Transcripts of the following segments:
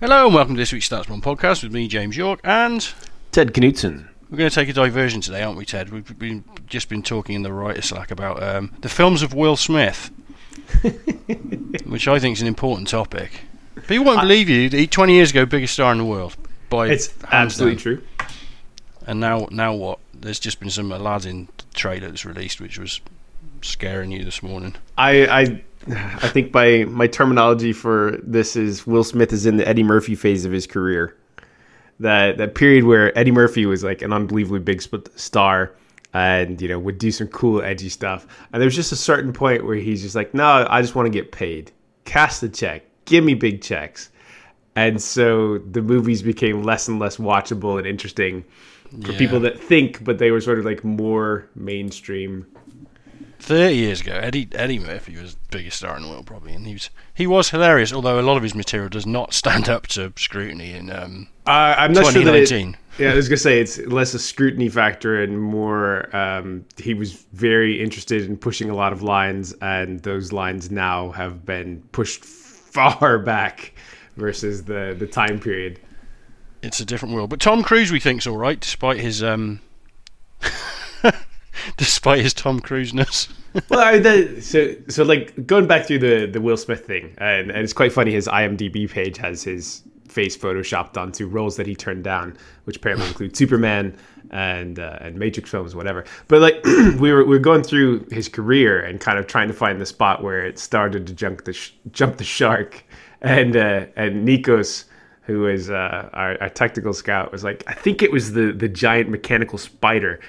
Hello and welcome to this week's Statsbomb podcast with me, James Yorke, and Ted Knutson. we're going to take a diversion today, aren't we, Ted? We've been just been talking in the writer slack about um, the films of Will Smith, which I think is an important topic. People won't believe you. He, Twenty years ago, biggest star in the world. By It's absolutely down. true. And now, now what? There's just been some Aladdin trailer that's released, which was scaring you this morning. I, I I think my my terminology for this is Will Smith is in the Eddie Murphy phase of his career. That that period where Eddie Murphy was like an unbelievably big star and you know would do some cool edgy stuff. And there's just a certain point where he's just like, "No, I just want to get paid. Cash the check. Give me big checks." And so the movies became less and less watchable and interesting for Yeah. people that think, but they were sort of like more mainstream. Thirty years ago, Eddie Eddie Murphy was the biggest star in the world, probably, and he was he was hilarious. Although a lot of his material does not stand up to scrutiny in um, Uh, I'm not sure that it, 2019. Yeah, I was gonna say it's less a scrutiny factor and more. Um, he was very interested in pushing a lot of lines, and those lines now have been pushed far back versus the the time period. it's a different world. But Tom Cruise, we think's all right, despite his um, despite his Tom Cruise-ness. well, I, the, so so like going back through the the Will Smith thing, and, and it's quite funny. His IMDb page has his face photoshopped onto roles that he turned down, which apparently include Superman and uh, and Matrix films, whatever. But like we were we were going through his career and kind of trying to find the spot where it started to jump the sh- jump the shark, and uh, and Nikos. Who is uh, our, our technical scout was like, I think it was the the giant mechanical spider,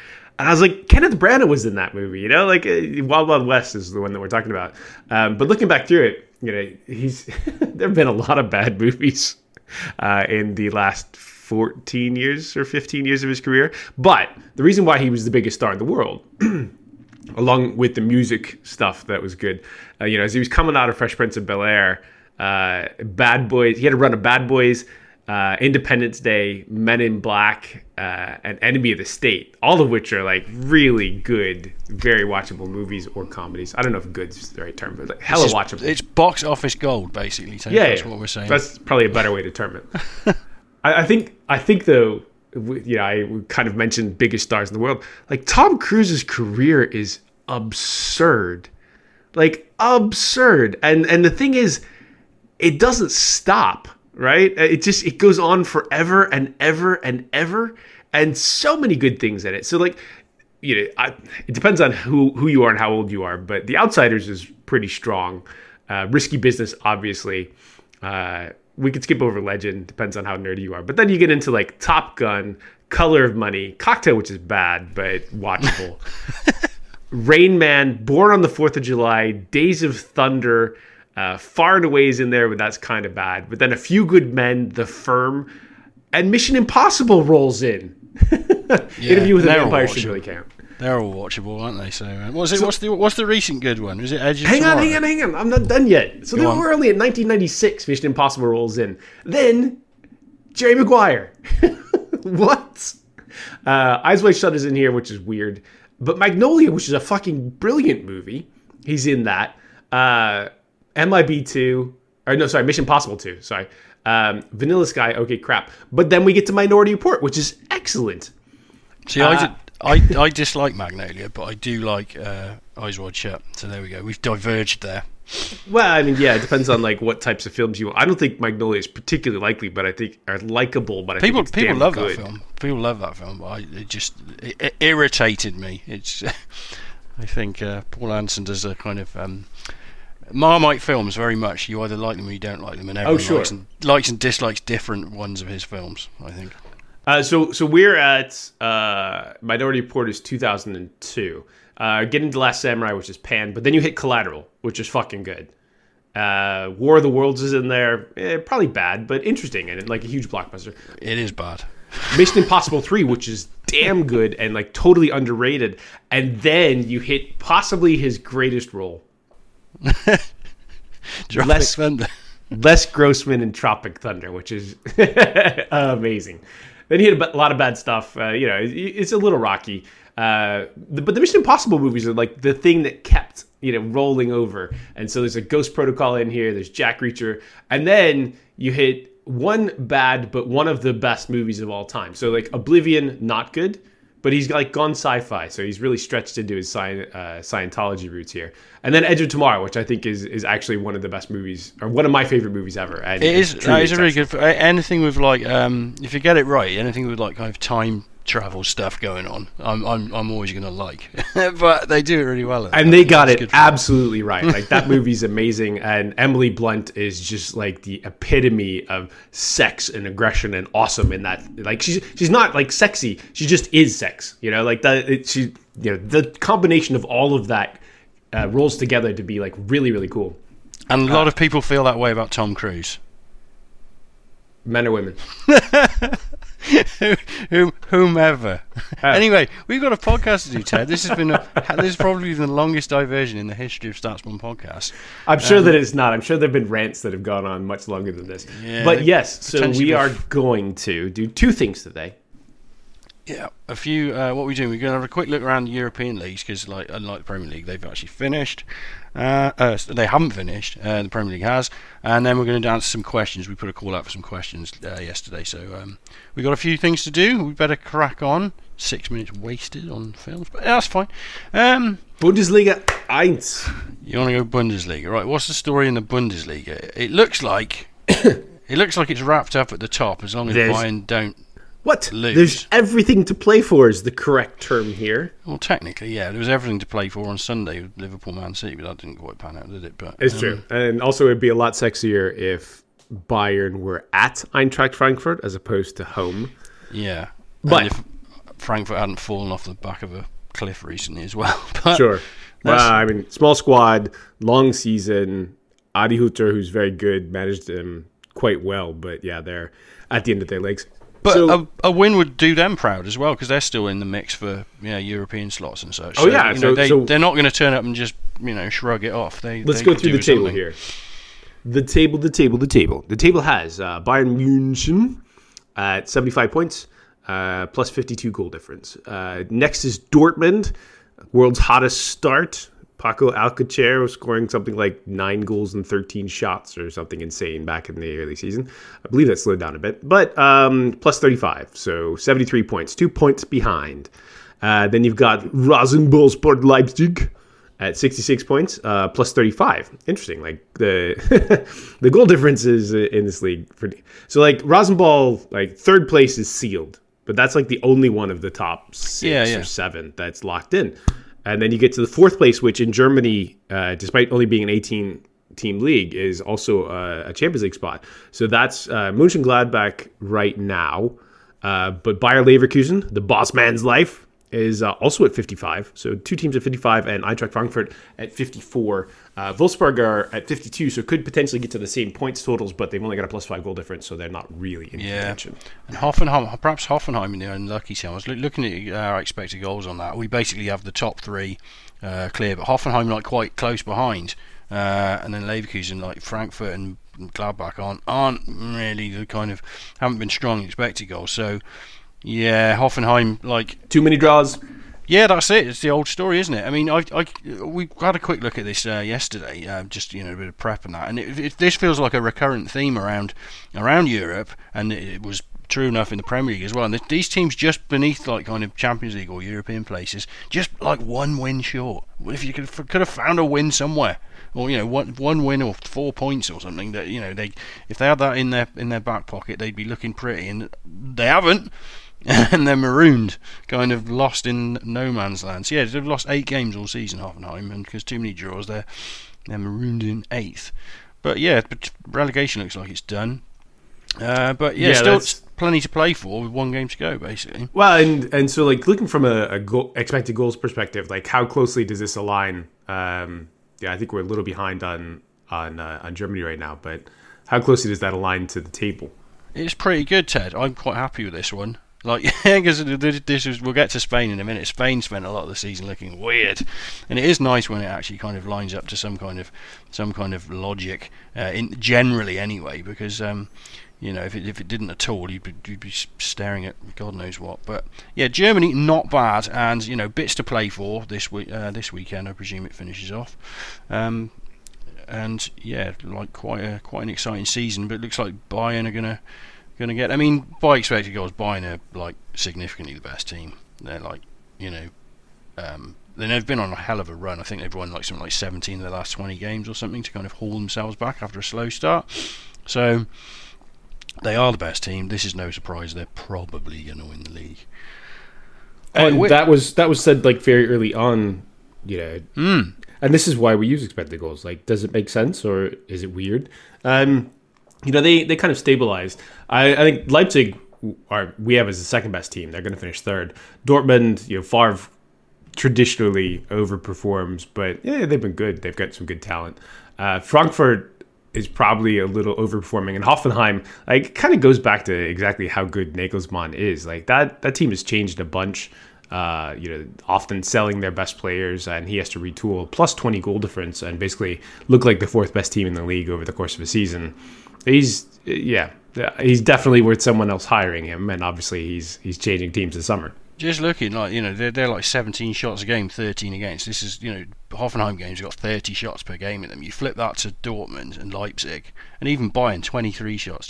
I was like, Kenneth Branagh was in that movie, you know, like uh, Wild Wild West is the one that we're talking about. Um, but looking back through it, you know, he's there have been a lot of bad movies uh, in the last 14 years or 15 years of his career. But the reason why he was the biggest star in the world, along with the music stuff that was good, uh, you know, as he was coming out of Fresh Prince of Bel Air, uh, Bad Boys, he had a run of Bad Boys. Uh, Independence Day, Men in Black, uh, and Enemy of the State, all of which are like really good, very watchable movies or comedies. I don't know if "good's" the right term, but like hella It's, watchable. it's box office gold, basically. Ted, yeah, that's yeah. what we're saying. That's probably a better way to term it. I, I think. I think though. w- Yeah, I kind of mentioned biggest stars in the world. Like Tom Cruise's career is absurd, like absurd. And and the thing is, it doesn't stop. Right? It just it goes on forever and ever and ever, and so many good things in it. So like you know, I, it depends on who who you are and how old you are. But The Outsiders is pretty strong. Uh, risky Business, obviously. Uh, we could skip over Legend. Depends on how nerdy you are. But then you get into like Top Gun, Color of Money, Cocktail, which is bad but watchable. Rain Man, Born on the Fourth of July, Days of Thunder. Uh, far and away is in there, but that's kind of bad. But then A Few Good Men, The Firm, and Mission Impossible rolls in. Interview with a they're all Vampire should really count. They're all watchable, aren't they? So, uh, what's it? what's the what's the recent good one? Was it Edge of Hang on, hang on, hang on. I'm not done yet. So Go they on. were only in 1996. Mission Impossible rolls in. Then Jerry Maguire. what? Uh, Eyes Wide Shut is in here, which is weird. But Magnolia, which is a fucking brilliant movie, he's in that. Uh, MIB 2, or no, sorry, Mission Impossible 2, sorry. Um, Vanilla Sky, okay, crap. But then we get to Minority Report, which is excellent. See, I, did, I I dislike Magnolia, but I do like uh, Eyes Wide Shut. So there we go. We've diverged there. Well, I mean, yeah, it depends on like what types of films you want. I don't think Magnolia is particularly likely, but I think are likable. But I People think people love good. that film. People love that film, but I, it just it, it irritated me. It's I think uh, Paul Anderson does a kind of um, Marmite films very much. You either like them or you don't like them, and everyone Oh, sure. likes, and, likes and dislikes different ones of his films. I think. Uh, so, so we're at uh, Minority Report is 2002. Uh, get into Last Samurai, which is Pan, but then you hit Collateral, which is fucking good. Uh, War of the Worlds is in there, eh, probably bad, but interesting and like a huge blockbuster. It is bad. Mission Impossible 3, which is damn good and like totally underrated. And then you hit possibly his greatest role. Tropic Less- Thunder. Les Grossman in Tropic Thunder, which is amazing. Then he had a lot of bad stuff. Uh, you know, it's a little rocky. Uh, the, but the Mission Impossible movies are like the thing that kept you know rolling over. And so there's a Ghost Protocol in here. There's Jack Reacher, and then you hit one bad, but one of the best movies of all time. So like Oblivion, not good, but he's like gone sci-fi, so he's really stretched into his sci- uh, Scientology roots here. And then Edge of Tomorrow, which I think is is actually one of the best movies, or one of my favorite movies ever. And It is. it's That truly is a really good. Anything with like, um, if you get it right, anything with like kind of time travel stuff going on, I'm I'm, I'm always going to like. but they do it really well. and they got it absolutely right. Like that movie's amazing, and Emily Blunt is just like the epitome of sex and aggression and awesome in that. Like she's she's not like sexy, she just is sex. You know, like that. It, she you know the combination of all of that uh, rolls together to be like really really cool. And a lot uh, of people feel that way about Tom Cruise. Men or women. Whom, whomever. Uh. anyway, we've got a podcast to do, Ted. This has been a, this is probably the longest diversion in the history of StatsBomb podcast. I'm sure um, that it's not. I'm sure there've been rants that have gone on much longer than this. Yeah, but yes, so we are going to do two things today. Yeah, a few. Uh, what we doing? We're going to have a quick look around the European leagues because, like, unlike the Premier League, they've actually finished. Uh, uh, they haven't finished. Uh, the Premier League has, and then we're going to answer some questions. We put a call out for some questions uh, yesterday, so um, we got a few things to do. We better crack on. Six minutes wasted on films, but that's fine. Um, Bundesliga 1. you want to go Bundesliga, right? What's the story in the Bundesliga? It looks like it looks like it's wrapped up at the top as long as Bayern don't. What? Lose. There's everything to play for is the correct term here. Well, technically, yeah, there was everything to play for on Sunday with Liverpool Man City, but that didn't quite pan out, did it? But It's um, true. And also, it'd be a lot sexier if Bayern were at Eintracht Frankfurt as opposed to home. Yeah, But- and if Frankfurt hadn't fallen off the back of a cliff recently as well. But Sure. Well, I mean, small squad, long season. Adi Hutter, who's very good, managed them quite well. But yeah, they're at the end of their legs. But So- a, a win would do them proud as well because they're still in the mix for you know, European slots and such. Oh, So, yeah, you so- know, they so- they're not going to turn up and just you know shrug it off. They Let's they go through the table something. here. The table, the table, the table. The table has uh, Bayern München at 75 points, uh, plus 52 goal difference. Uh, next is Dortmund, world's hottest start. Paco Alcacer was scoring something like nine goals and 13 shots or something insane back in the early season. I believe that slowed down a bit, but um, plus 35, so 73 points, two points behind. Uh, then you've got Rasenball Sport Leipzig at 66 points, uh, plus 35. Interesting. Like the the goal difference is in this league. Pretty, so like Rosenball, like third place is sealed, but that's like the only one of the top six Yeah, yeah. or seven that's locked in. And then you get to the fourth place, which in Germany, uh, despite only being an 18 team league, is also uh, a Champions League spot. So that's uh, Mönchengladbach right now. Uh, but Bayer Leverkusen, the boss man's life, is uh, also at 55. So two teams at 55 and Eintracht Frankfurt at 54. Uh, Wolfsburg are at 52, so could potentially get to the same points totals, but they've only got a plus five goal difference, so they're not really in Yeah. contention. And Hoffenheim, perhaps Hoffenheim in the unlucky team. I was looking at our expected goals on that. We basically have the top three uh, clear, but Hoffenheim like quite close behind, uh, and then Leverkusen like Frankfurt and Gladbach aren't aren't really the kind of haven't been strong expected goals. So yeah, Hoffenheim like Too many draws. yeah, that's it. It's the old story, isn't it? I mean, I, I, we had a quick look at this uh, yesterday, uh, just you know, a bit of prep and that, and it, it, this feels like a recurrent theme around around Europe, and it, it was true enough in the Premier League as well. And th- these teams just beneath like kind of Champions League or European places, just like one win short. If you could could have found a win somewhere, or you know, one one win or four points or something that you know they if they had that in their in their back pocket, they'd be looking pretty, and they haven't and they're marooned, kind of lost in no man's land. So yeah, they've lost eight games all season, Hoffenheim, and because too many draws, they're they're marooned in eighth. But yeah, but relegation looks like it's done. Uh, but yeah, Yeah, still that's- plenty to play for with one game to go, basically. Well, and and so like looking from a, a goal, expected goals perspective, like how closely does this align? Um, yeah, I think we're a little behind on on uh, on Germany right now, but how closely does that align to the table? It's pretty good, Ted. I'm quite happy with this one. Like, because this is we'll get to Spain in a minute. Spain spent a lot of the season looking weird, and it is nice when it actually kind of lines up to some kind of some kind of logic, uh, in generally anyway. Because um, you know, if it, if it didn't at all, you'd be, you'd be staring at God knows what. But yeah, Germany not bad, and you know, bits to play for this week. Uh, this weekend, I presume it finishes off. Um, and yeah, like quite a quite an exciting season. But it looks like Bayern are gonna gonna get. I mean, by expected goals, Bayern are like significantly the best team. They're like you know. Um, they've been on a hell of a run. I think they've won like something like 17 of the last 20 games or something to kind of haul themselves back after a slow start. So they are the best team. This is no surprise. They're probably going to win the league. And that was that was said like very early on, you know. Mm. And this is why we use expected goals. Like, does it make sense or is it weird? Um, you know, they they kind of stabilized. I, I think Leipzig are we have as the second best team. They're going to finish third. Dortmund, you know, Favre traditionally overperforms, but yeah, they've been good. They've got some good talent. Uh, Frankfurt is probably a little overperforming, and Hoffenheim like kind of goes back to exactly how good Nagelsmann is. Like that that team has changed a bunch. Uh, you know, often selling their best players, and he has to retool. Plus twenty goal difference, and basically look like the fourth best team in the league over the course of a season. He's yeah, he's definitely worth someone else hiring him, and obviously he's he's changing teams this summer. Just looking like you know they're, they're like 17 shots a game 13 against. This is you know Hoffenheim games got 30 shots per game in them. You flip that to Dortmund and Leipzig and even Bayern 23 shots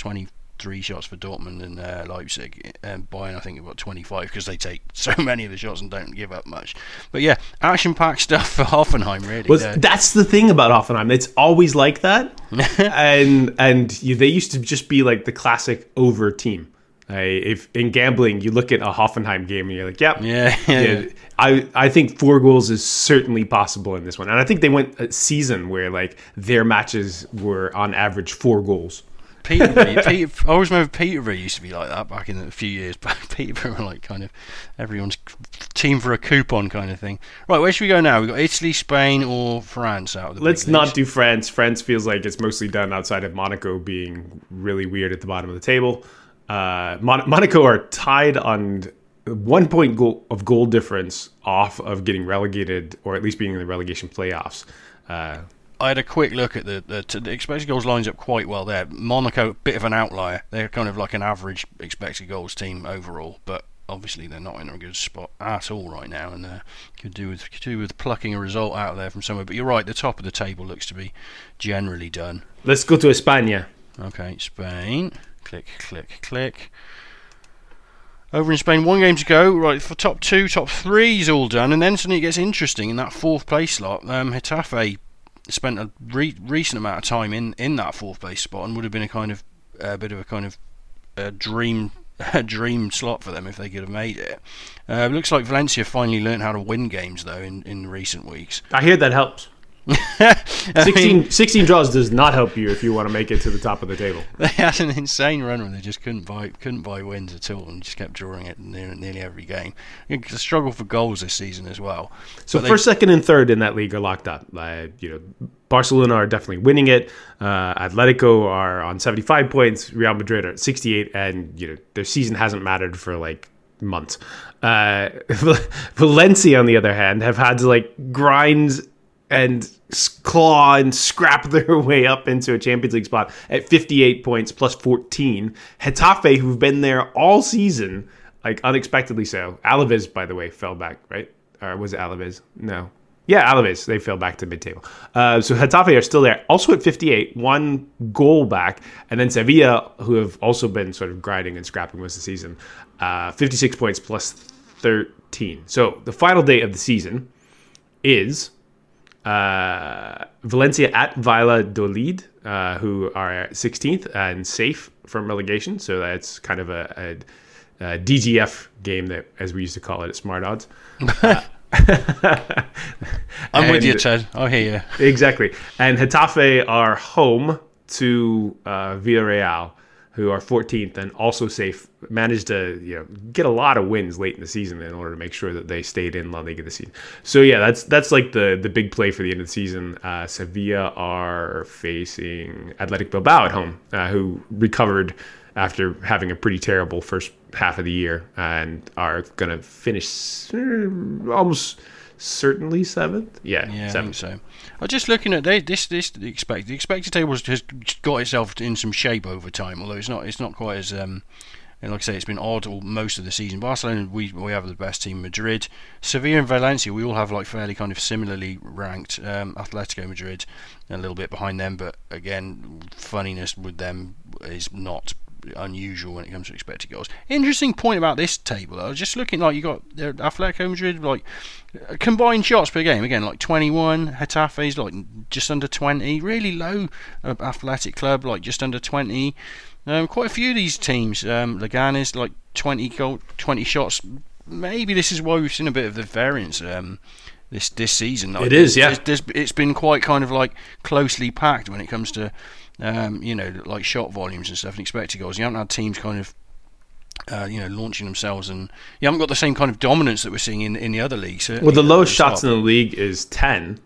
23 shots for Dortmund and uh, Leipzig and Bayern I think have got 25 because they take so many of the shots and don't give up much. But yeah action packed stuff for Hoffenheim really. Well, that's the thing about Hoffenheim. It's always like that. And and you, they used to just be like the classic over team. If in gambling you look at a Hoffenheim game and you're like, yep, yeah, yeah, yeah. I I think four goals is certainly possible in this one, and I think they went a season where like their matches were on average four goals. Peterborough, Peter, I always remember Peterborough used to be like that back in a few years back. Peterborough like kind of everyone's team for a coupon kind of thing. Right, where should we go now? We've got Italy, Spain, or France out of the. Let's not do France. France feels like it's mostly done outside of Monaco being really weird at the bottom of the table. Uh, Mon- Monaco are tied on one point goal of goal difference off of getting relegated, or at least being in the relegation playoffs. Uh, I had a quick look at the, the, the expected goals lines up quite well there. Monaco, bit of an outlier. They're kind of like an average expected goals team overall, but obviously they're not in a good spot at all right now, and uh, could do with could do with plucking a result out there from somewhere. But you're right, the top of the table looks to be generally done. Let's go to España. Okay, Spain. Click, click, click. Over in Spain, one game to go. Right, for top two, top three is all done, and then suddenly it gets interesting in that fourth place slot. Um, Getafe spent a re- recent amount of time in, in that fourth base spot, and would have been a kind of a bit of a kind of a dream a dream slot for them if they could have made it. Uh, it looks like Valencia finally learned how to win games though in, in recent weeks. I hear that helps. 16, mean, 16, draws does not help you if you want to make it to the top of the table. They had an insane run where they just couldn't buy couldn't buy wins at all and just kept drawing it near, nearly every game. A struggle for goals this season as well. So but first, they, second, and third in that league are locked up. Uh, you know, Barcelona are definitely winning it. Uh, Atletico are on 75 points. Real Madrid are at 68, and you know their season hasn't mattered for like months. Uh, Valencia, on the other hand, have had to like grind and claw and scrap their way up into a Champions League spot at 58 points plus 14. Getafe, who've been there all season, like unexpectedly so. Alaves, by the way, fell back, right? Or was it Alaves? No. Yeah, Alaves. They fell back to mid-table. Uh, so Getafe are still there, also at 58, one goal back, and then Sevilla, who have also been sort of grinding and scrapping most of the season, uh, 56 points plus 13. So the final day of the season is uh, Valencia at Valladolid, uh, who are 16th and safe from relegation. So that's kind of a, a, a DGF game that, as we used to call it at Smart Odds. Uh, I'm and, with you, Chad. I hear you. Exactly. And Getafe are home to uh, Villarreal who are 14th and also safe, managed to you know get a lot of wins late in the season in order to make sure that they stayed in La Liga this season. So yeah, that's that's like the the big play for the end of the season. Uh, Sevilla are facing Athletic Bilbao at home, uh, who recovered after having a pretty terrible first half of the year and are going to finish uh, almost certainly seventh. Yeah, yeah, seventh. so. I was just looking at they, this. This the expected the expected table has got itself in some shape over time. Although it's not it's not quite as um, And like I say, it's been odd all, most of the season. Barcelona, we we have the best team. Madrid, Sevilla, and Valencia, we all have like fairly kind of similarly ranked. Um, Atletico Madrid, a little bit behind them, but again, funniness with them is not unusual when it comes to expected goals. Interesting point about this table. I was just looking like you got uh, Atletico Madrid like uh, combined shots per game again like 21. Getafe's like just under 20. Really low. Uh, Athletic Club like just under 20. Um, quite a few of these teams. Um, Leganes like 20 goal, 20 shots. Maybe this is why we've seen a bit of the variance. Um, this this season, like, it is, yeah. There's, it's been quite kind of like closely packed when it comes to um, you know, like shot volumes and stuff and expected goals. You haven't had teams kind of, uh, you know, launching themselves, and you haven't got the same kind of dominance that we're seeing in, in the other leagues. Well, the lowest shots in the league is ten,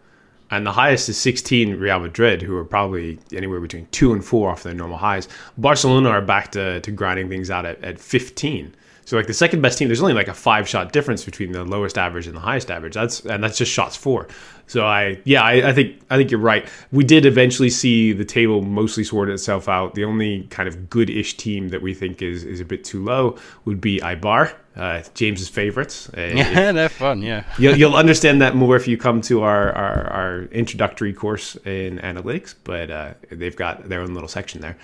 and the highest is 16. Real Madrid, who are probably anywhere between two and four off their normal highs. Barcelona are back to, to grinding things out at, at 15. So like the second best team, there's only like a five shot difference between the lowest average and the highest average. That's and that's just shots for. So I yeah I, I think I think you're right. We did eventually see the table mostly sort itself out. The only kind of good-ish team that we think is is a bit too low would be Eibar. uh, James's favorites. Uh, yeah, they're fun. Yeah, you'll, you'll, understand that more if you come to our our, our introductory course in analytics. But uh, they've got their own little section there.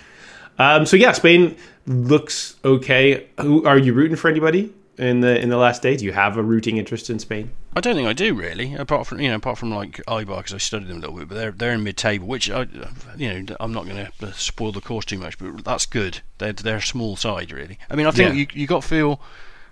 Um, so yeah, Spain looks okay. Who are you rooting for anybody in the in the last day? Do you have a rooting interest in Spain? I don't think I do really. Apart from you know, apart from like Eibar because I studied them a little bit, but they're they're in mid-table, which I you know I'm not going to spoil the course too much, but that's good. They're they're a small side really. I mean, I think yeah. you you got to feel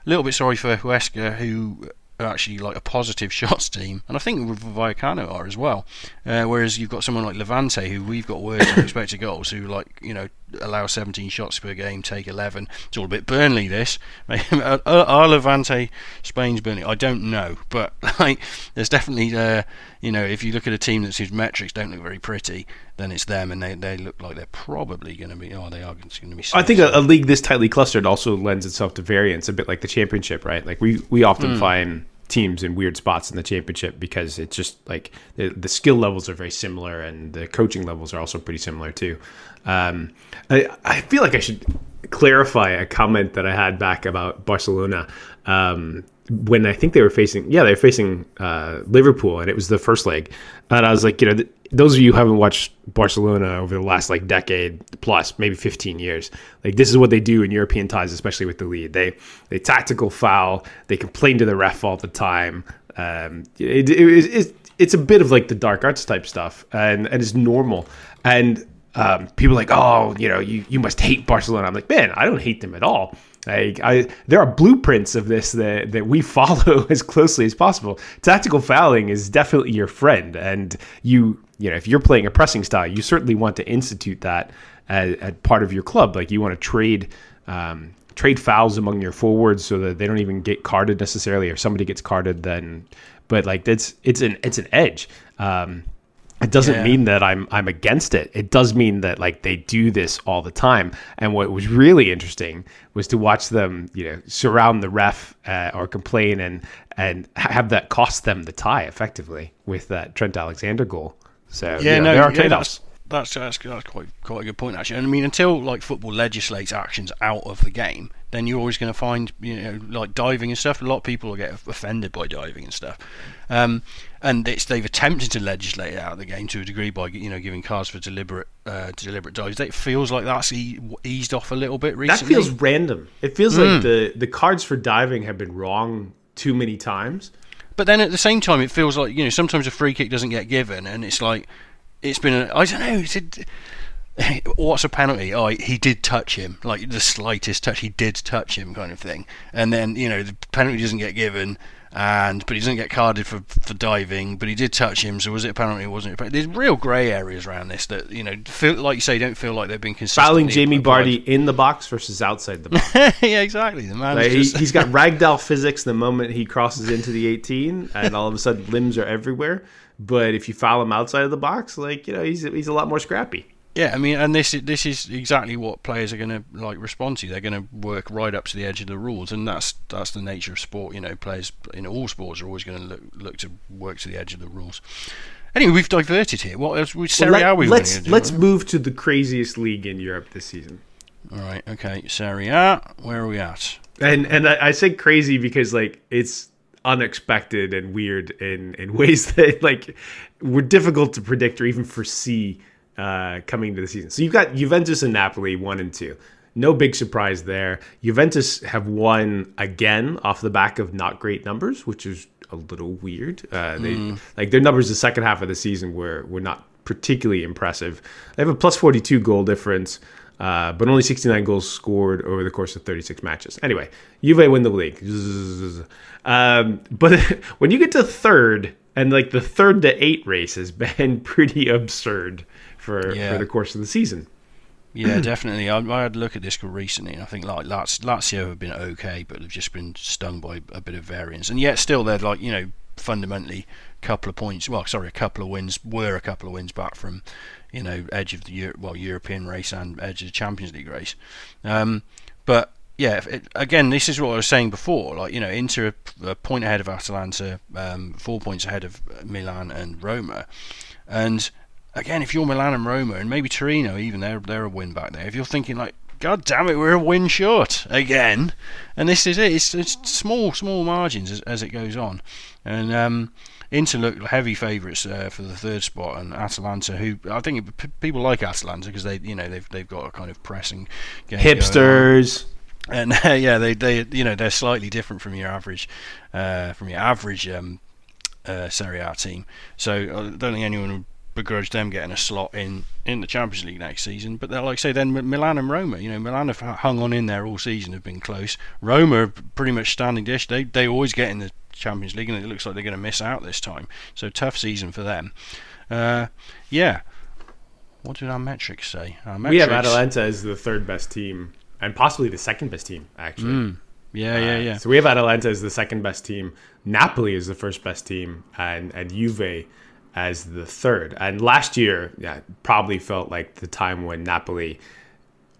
a little bit sorry for Huesca who are actually like a positive shots team, and I think Vallecano are as well. Uh, whereas you've got someone like Levante, who we've got worse on expected goals, who like you know allow 17 shots per game, take 11. It's all a bit Burnley. This are Levante Spain's Burnley? I don't know, but like there's definitely uh, you know if you look at a team that whose metrics don't look very pretty, then it's them, and they, they look like they're probably going to be. Oh, they are going to be. I think a, a, league this tightly clustered also lends itself to variance, a bit like the championship, right? Like we we often mm. find teams in weird spots in the championship because it's just like the, the, skill levels are very similar and the coaching levels are also pretty similar too. Um, I, I feel like I should clarify a comment that I had back about Barcelona. Um, when I think they were facing, yeah, they were facing uh, Liverpool, and it was the first leg. And I was like, you know, th- those of you who haven't watched Barcelona over the last like decade plus, maybe 15 years, like this is what they do in European ties, especially with the lead. They they tactical foul, they complain to the ref all the time. Um, it, it, it, it's, a bit of like the dark arts type stuff, and and it's normal. And um, people like, oh, you know, you, you must hate Barcelona. I'm like, man, I don't hate them at all. Like I, there are blueprints of this that, that we follow as closely as possible. Tactical fouling is definitely your friend, and you you know if you're playing a pressing style, you certainly want to institute that as, part of your club. Like you want to trade um, trade fouls among your forwards so that they don't even get carded necessarily, or somebody gets carded then. But like that's it's an it's an edge. Um, it doesn't yeah. mean that I'm I'm against it. It does mean that like they do this all the time. And what was really interesting was to watch them, you know, surround the ref uh, or complain and and have that cost them the tie effectively with that Trent Alexander goal. So yeah, no, there are trade-offs. Yeah, that's, that's, that's quite quite a good point actually. And I mean, until like football legislates actions out of the game, then you're always going to find you know like diving and stuff. A lot of people get offended by diving and stuff, um, and it's they've attempted to legislate it out of the game to a degree by you know giving cards for deliberate uh, deliberate dives. It feels like that's e- eased off a little bit recently. That feels random. It feels mm. like the the cards for diving have been wrong too many times. But then at the same time, it feels like you know sometimes a free kick doesn't get given, and it's like it's been I don't know. It's a, what's a penalty? Oh, he did touch him, like the slightest touch. He did touch him, kind of thing. And then you know the penalty doesn't get given, and but he doesn't get carded for for diving. But he did touch him, so was it apparently or Wasn't it? There's real grey areas around this that you know feel like you say don't feel like they've been consistent. Fouling Jamie Vardy in the box versus outside the box. yeah, exactly. The man. Like, just... he, has got ragdoll physics the moment he crosses into the 18, and all of a sudden limbs are everywhere. But if you foul him outside of the box, like you know, he's he's a lot more scrappy. Yeah, I mean, and this this is exactly what players are going to like respond to. They're going to work right up to the edge of the rules, and that's that's the nature of sport. You know, players in all sports are always going to look look to work to the edge of the rules. Anyway, we've diverted here. What else? Which Serie well, let, are we? Let's let's move to the craziest league in Europe this season. All right. Okay. Serie A. Where are we at? And and I, I say crazy because like it's unexpected and weird in in ways that like were difficult to predict or even foresee uh, coming into the season. So you've got Juventus and Napoli one and two. No big surprise there. Juventus have won again off the back of not great numbers, which is a little weird. Uh, they mm. like their numbers the second half of the season were were not particularly impressive. They have a plus 42 goal difference, uh, but only 69 goals scored over the course of 36 matches. Anyway, Juve win the league. Um, but when you get to third, and like the third to eight race has been pretty absurd for, yeah. for the course of the season. Yeah, definitely. I, I, had a look at this recently, and I think like Lazio have been okay, but they've just been stung by a bit of variance, and yet still they're like you know fundamentally a couple of points. Well, sorry, a couple of wins were a couple of wins back from you know edge of the Euro, well European race and edge of the Champions League race. Um, but yeah, it, again, this is what I was saying before. Like you know, Inter a, a point ahead of Atalanta, um, four points ahead of Milan and Roma, and again, if you're Milan and Roma, and maybe Torino, even they're they're a win back there. If you're thinking like, God damn it, we're a win short again, and this is it. It's, it's small small margins as, as it goes on, and um, Inter look heavy favourites uh, for the third spot, and Atalanta, who I think p- people like Atalanta because they you know they've they've got a kind of pressing hipsters. And uh, yeah, they, they you know they're slightly different from your average uh, from your average um, uh, Serie A team. So I don't think anyone would begrudge them getting a slot in in the Champions League next season. But they're like I say, then Milan and Roma. You know, Milan have hung on in there all season, have been close. Roma are pretty much standing dish. They they always get in the Champions League, and it looks like they're going to miss out this time. So tough season for them. Uh, yeah. What did our metrics say? Our metrics, we have Atalanta as the third best team, and possibly the second best team, actually. Mm. Yeah, uh, yeah, yeah. So we have Atalanta as the second best team. Napoli is the first best team, and and Juve as the third. And last year, yeah, probably felt like the time when Napoli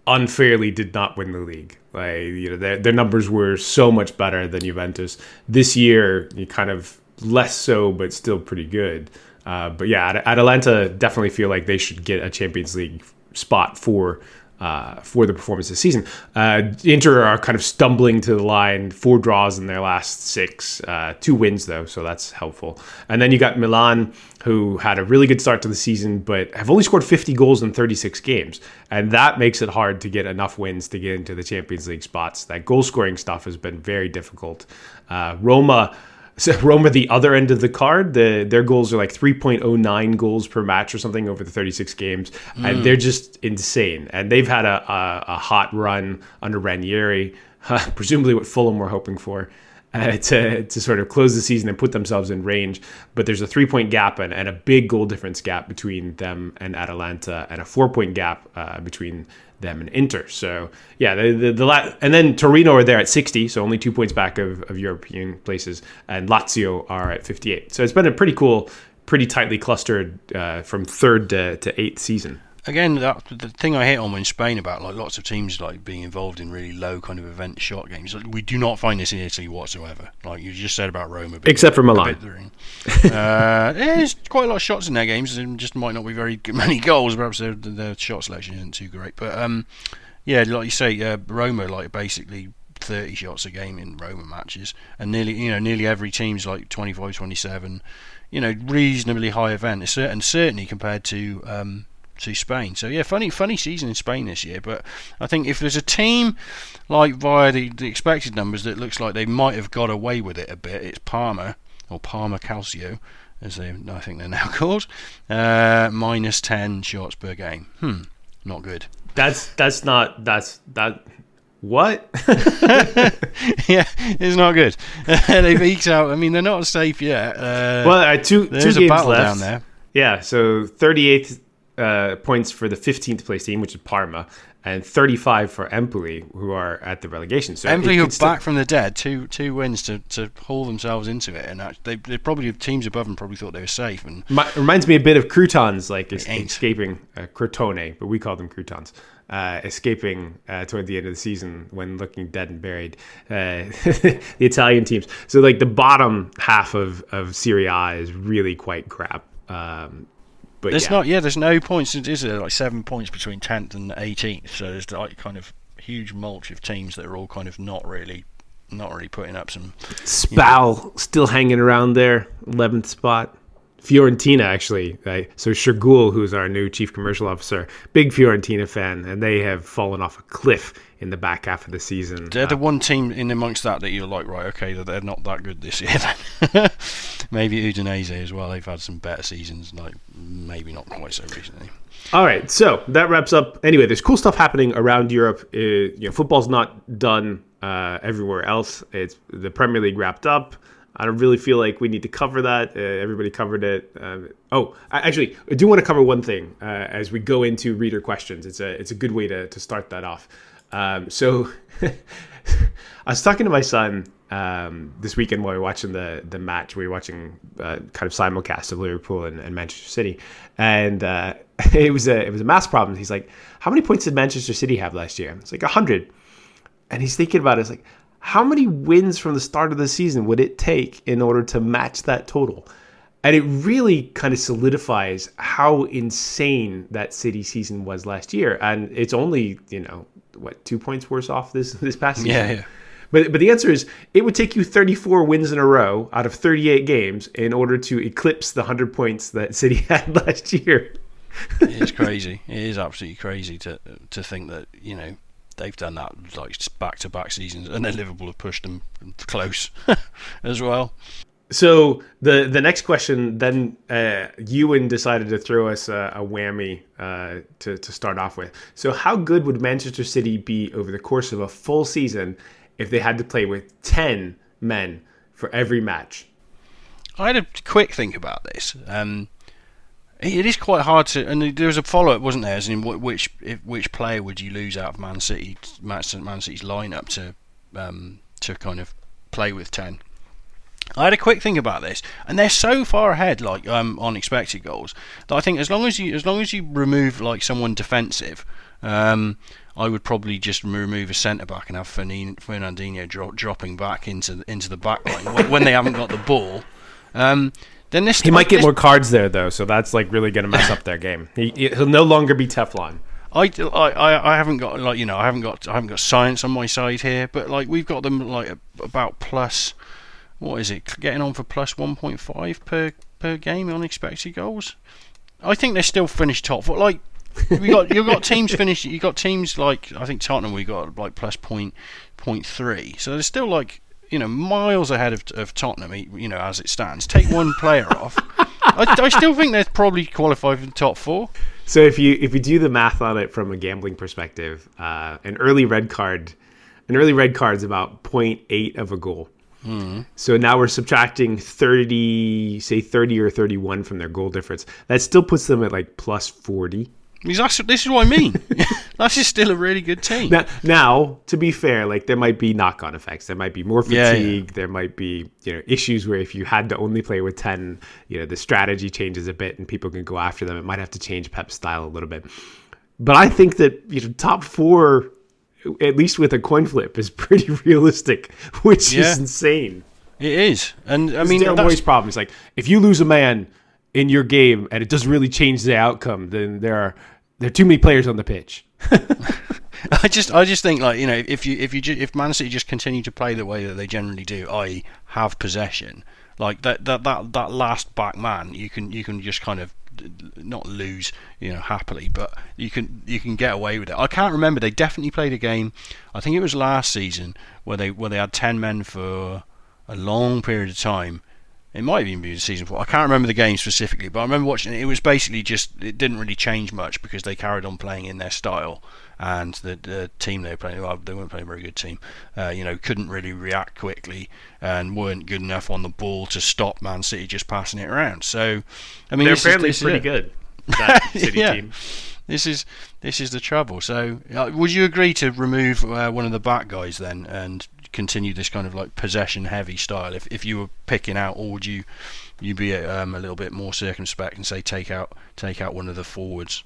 unfairly did not win the league. Like you know, their, their numbers were so much better than Juventus. This year, you kind of less so, but still pretty good. Uh, but yeah, Atalanta definitely feel like they should get a Champions League spot for uh, for the performance this season. Uh, Inter are kind of stumbling to the line, four draws in their last six, uh, two wins though, so that's helpful. And then you got Milan, who had a really good start to the season, but have only scored 50 goals in 36 games, and that makes it hard to get enough wins to get into the Champions League spots. That goal scoring stuff has been very difficult. Uh, Roma so Roma, the other end of the card, the, their goals are like 3.09 goals per match or something over the 36 games, mm. and they're just insane. And they've had a, a, a hot run under Ranieri, uh, presumably what Fulham were hoping for. Uh, to, to sort of close the season and put themselves in range. But there's a three point gap and, and a big goal difference gap between them and Atalanta, and a four point gap uh, between them and Inter. So yeah, the the, the La- and then Torino are there at 60, so only two points back of, of European places, and Lazio are at 58. So it's been a pretty cool, pretty tightly clustered uh, from third to, to eighth season again, that, the thing I hit on in Spain about like lots of teams like being involved in really low kind of event shot games. Like, we do not find this in Italy whatsoever. Like you just said about Roma, except for Milan. uh, there's quite a lot of shots in their games, and just might not be very many goals. Perhaps their, their shot selection isn't too great, but um, yeah, like you say, uh, Roma like basically 30 shots a game in Roma matches, and nearly you know nearly every team's like 25, 27. You know, reasonably high event, and certainly compared to um, to Spain. So yeah, funny funny season in Spain this year. But I think if there's a team like via the, the expected numbers that looks like they might have got away with it a bit, it's Parma or Parma Calcio, as they I think they're now called, uh, minus ten shots per game. Hmm, not good. That's that's not that's that. What? yeah, it's not good. They've eked out. I mean, they're not safe yet. Uh, well, uh, two two games left down there. Yeah, so 38th uh, points for the 15th place team, which is Parma, and 35 for Empoli, who are at the relegation. So Empoli, who are still... back from the dead, two two wins to, to haul themselves into it, and they, they probably teams above them probably thought they were safe. And My, reminds me a bit of Croutons, like escaping uh, Crotone, but we call them Croutons. Uh, escaping uh, toward the end of the season when looking dead and buried, uh, the Italian teams. So like the bottom half of of Serie A is really quite crap. Um, but there's yeah. not, yeah, there's no points. Is there like seven points between tenth and eighteenth? So there's like kind of huge mulch of teams that are all kind of not really, not really putting up some. Spal still hanging around there, eleventh spot. Fiorentina actually. Right? So Shergul, who's our new chief commercial officer, big Fiorentina fan, and they have fallen off a cliff in the back half of the season. They're the one team in amongst that that you're like, right, okay, they're not that good this year. Then maybe Udinese as well. They've had some better seasons, like maybe not quite so recently. All right, so that wraps up. Anyway, there's cool stuff happening around Europe. Uh, you know, football's not done uh, everywhere else. It's the Premier League wrapped up. I don't really feel like we need to cover that. Uh, everybody covered it. Um, oh, I, actually, I do want to cover one thing uh, as we go into reader questions. It's a it's a good way to to start that off. Um, so, I was talking to my son um, this weekend while we were watching the the match. We were watching uh, kind of simulcast of Liverpool and, and Manchester City, and uh, it was a it was a mass problem. He's like, "How many points did Manchester City have last year?" It's like hundred, and he's thinking about it. It's like, how many wins from the start of the season would it take in order to match that total? And it really kind of solidifies how insane that City season was last year. And it's only, you know, what, two points worse off this this past season. Yeah, yeah. But but the answer is it would take you 34 wins in a row out of 38 games in order to eclipse the 100 points that City had last year. it is crazy. It is absolutely crazy to to think that you know they've done that like back to back seasons, and then Liverpool have pushed them close as well. So the the next question, then uh, Ewan decided to throw us a, a whammy uh, to to start off with. So how good would Manchester City be over the course of a full season if they had to play with ten men for every match? I had a quick think about this. Um, it is quite hard to, and there was a follow up, wasn't there? As in, which which player would you lose out of Man City, Man City's lineup to um, to kind of play with ten? I had a quick think about this, and they're so far ahead, like um, on expected goals, that I think as long as you as long as you remove like someone defensive, um, I would probably just remove a centre back and have Fernandinho drop, dropping back into into the back line when they haven't got the ball. Um, then this he might get more cards there though, so that's like really going to mess up their game. He, he'll no longer be Teflon. I, I, I haven't got like you know I haven't got I haven't got science on my side here, but like we've got them like about plus what is it getting on for plus 1.5 per per game on expected goals. I think they're still finished top. But like we got you've got teams finished. You got teams like I think Tottenham we got like plus point point three. So they're still like you know, miles ahead of, of Tottenham, you know, as it stands. Take one player off. I, I, still think they're probably qualified for the top four. So if you if you do the math on it from a gambling perspective, uh, an early red card, an early red card is about 0.8 of a goal. Mm-hmm. So now we're subtracting 30, say 30 or 31 from their goal difference. That still puts them at like plus 40. Exactly. This is what I mean. That's just still a really good team. Now, now, to be fair, like there might be knock-on effects. There might be more fatigue. Yeah, yeah. There might be you know issues where if you had to only play with ten, you know the strategy changes a bit and people can go after them. It might have to change Pep's style a little bit. But I think that you know top four, at least with a coin flip, is pretty realistic, which yeah. is insane. It is, and I mean, Daryl Morey's problem is like if you lose a man in your game and it doesn't really change the outcome, then there are there are too many players on the pitch. I just I just think like you know if you if you if Man City just continue to play the way that they generally do, i.e. have possession, like that that that that last back man, you can you can just kind of not lose you know happily but you can you can get away with it i can't remember they definitely played a game i think it was last season where they where they had 10 men for a long period of time it might have even been season four. I can't remember the game specifically, but I remember watching it. It was basically just it didn't really change much because they carried on playing in their style, and the, the team they were playing, well, they weren't playing a very good team. Uh, you know, couldn't really react quickly and weren't good enough on the ball to stop Man City just passing it around. So, I mean, they're apparently is, pretty good. That City yeah. team. This is this is the trouble. So, uh, would you agree to remove uh, one of the back guys then and continue this kind of like possession heavy style. If, if you were picking out or would you you be um, a little bit more circumspect and say take out take out one of the forwards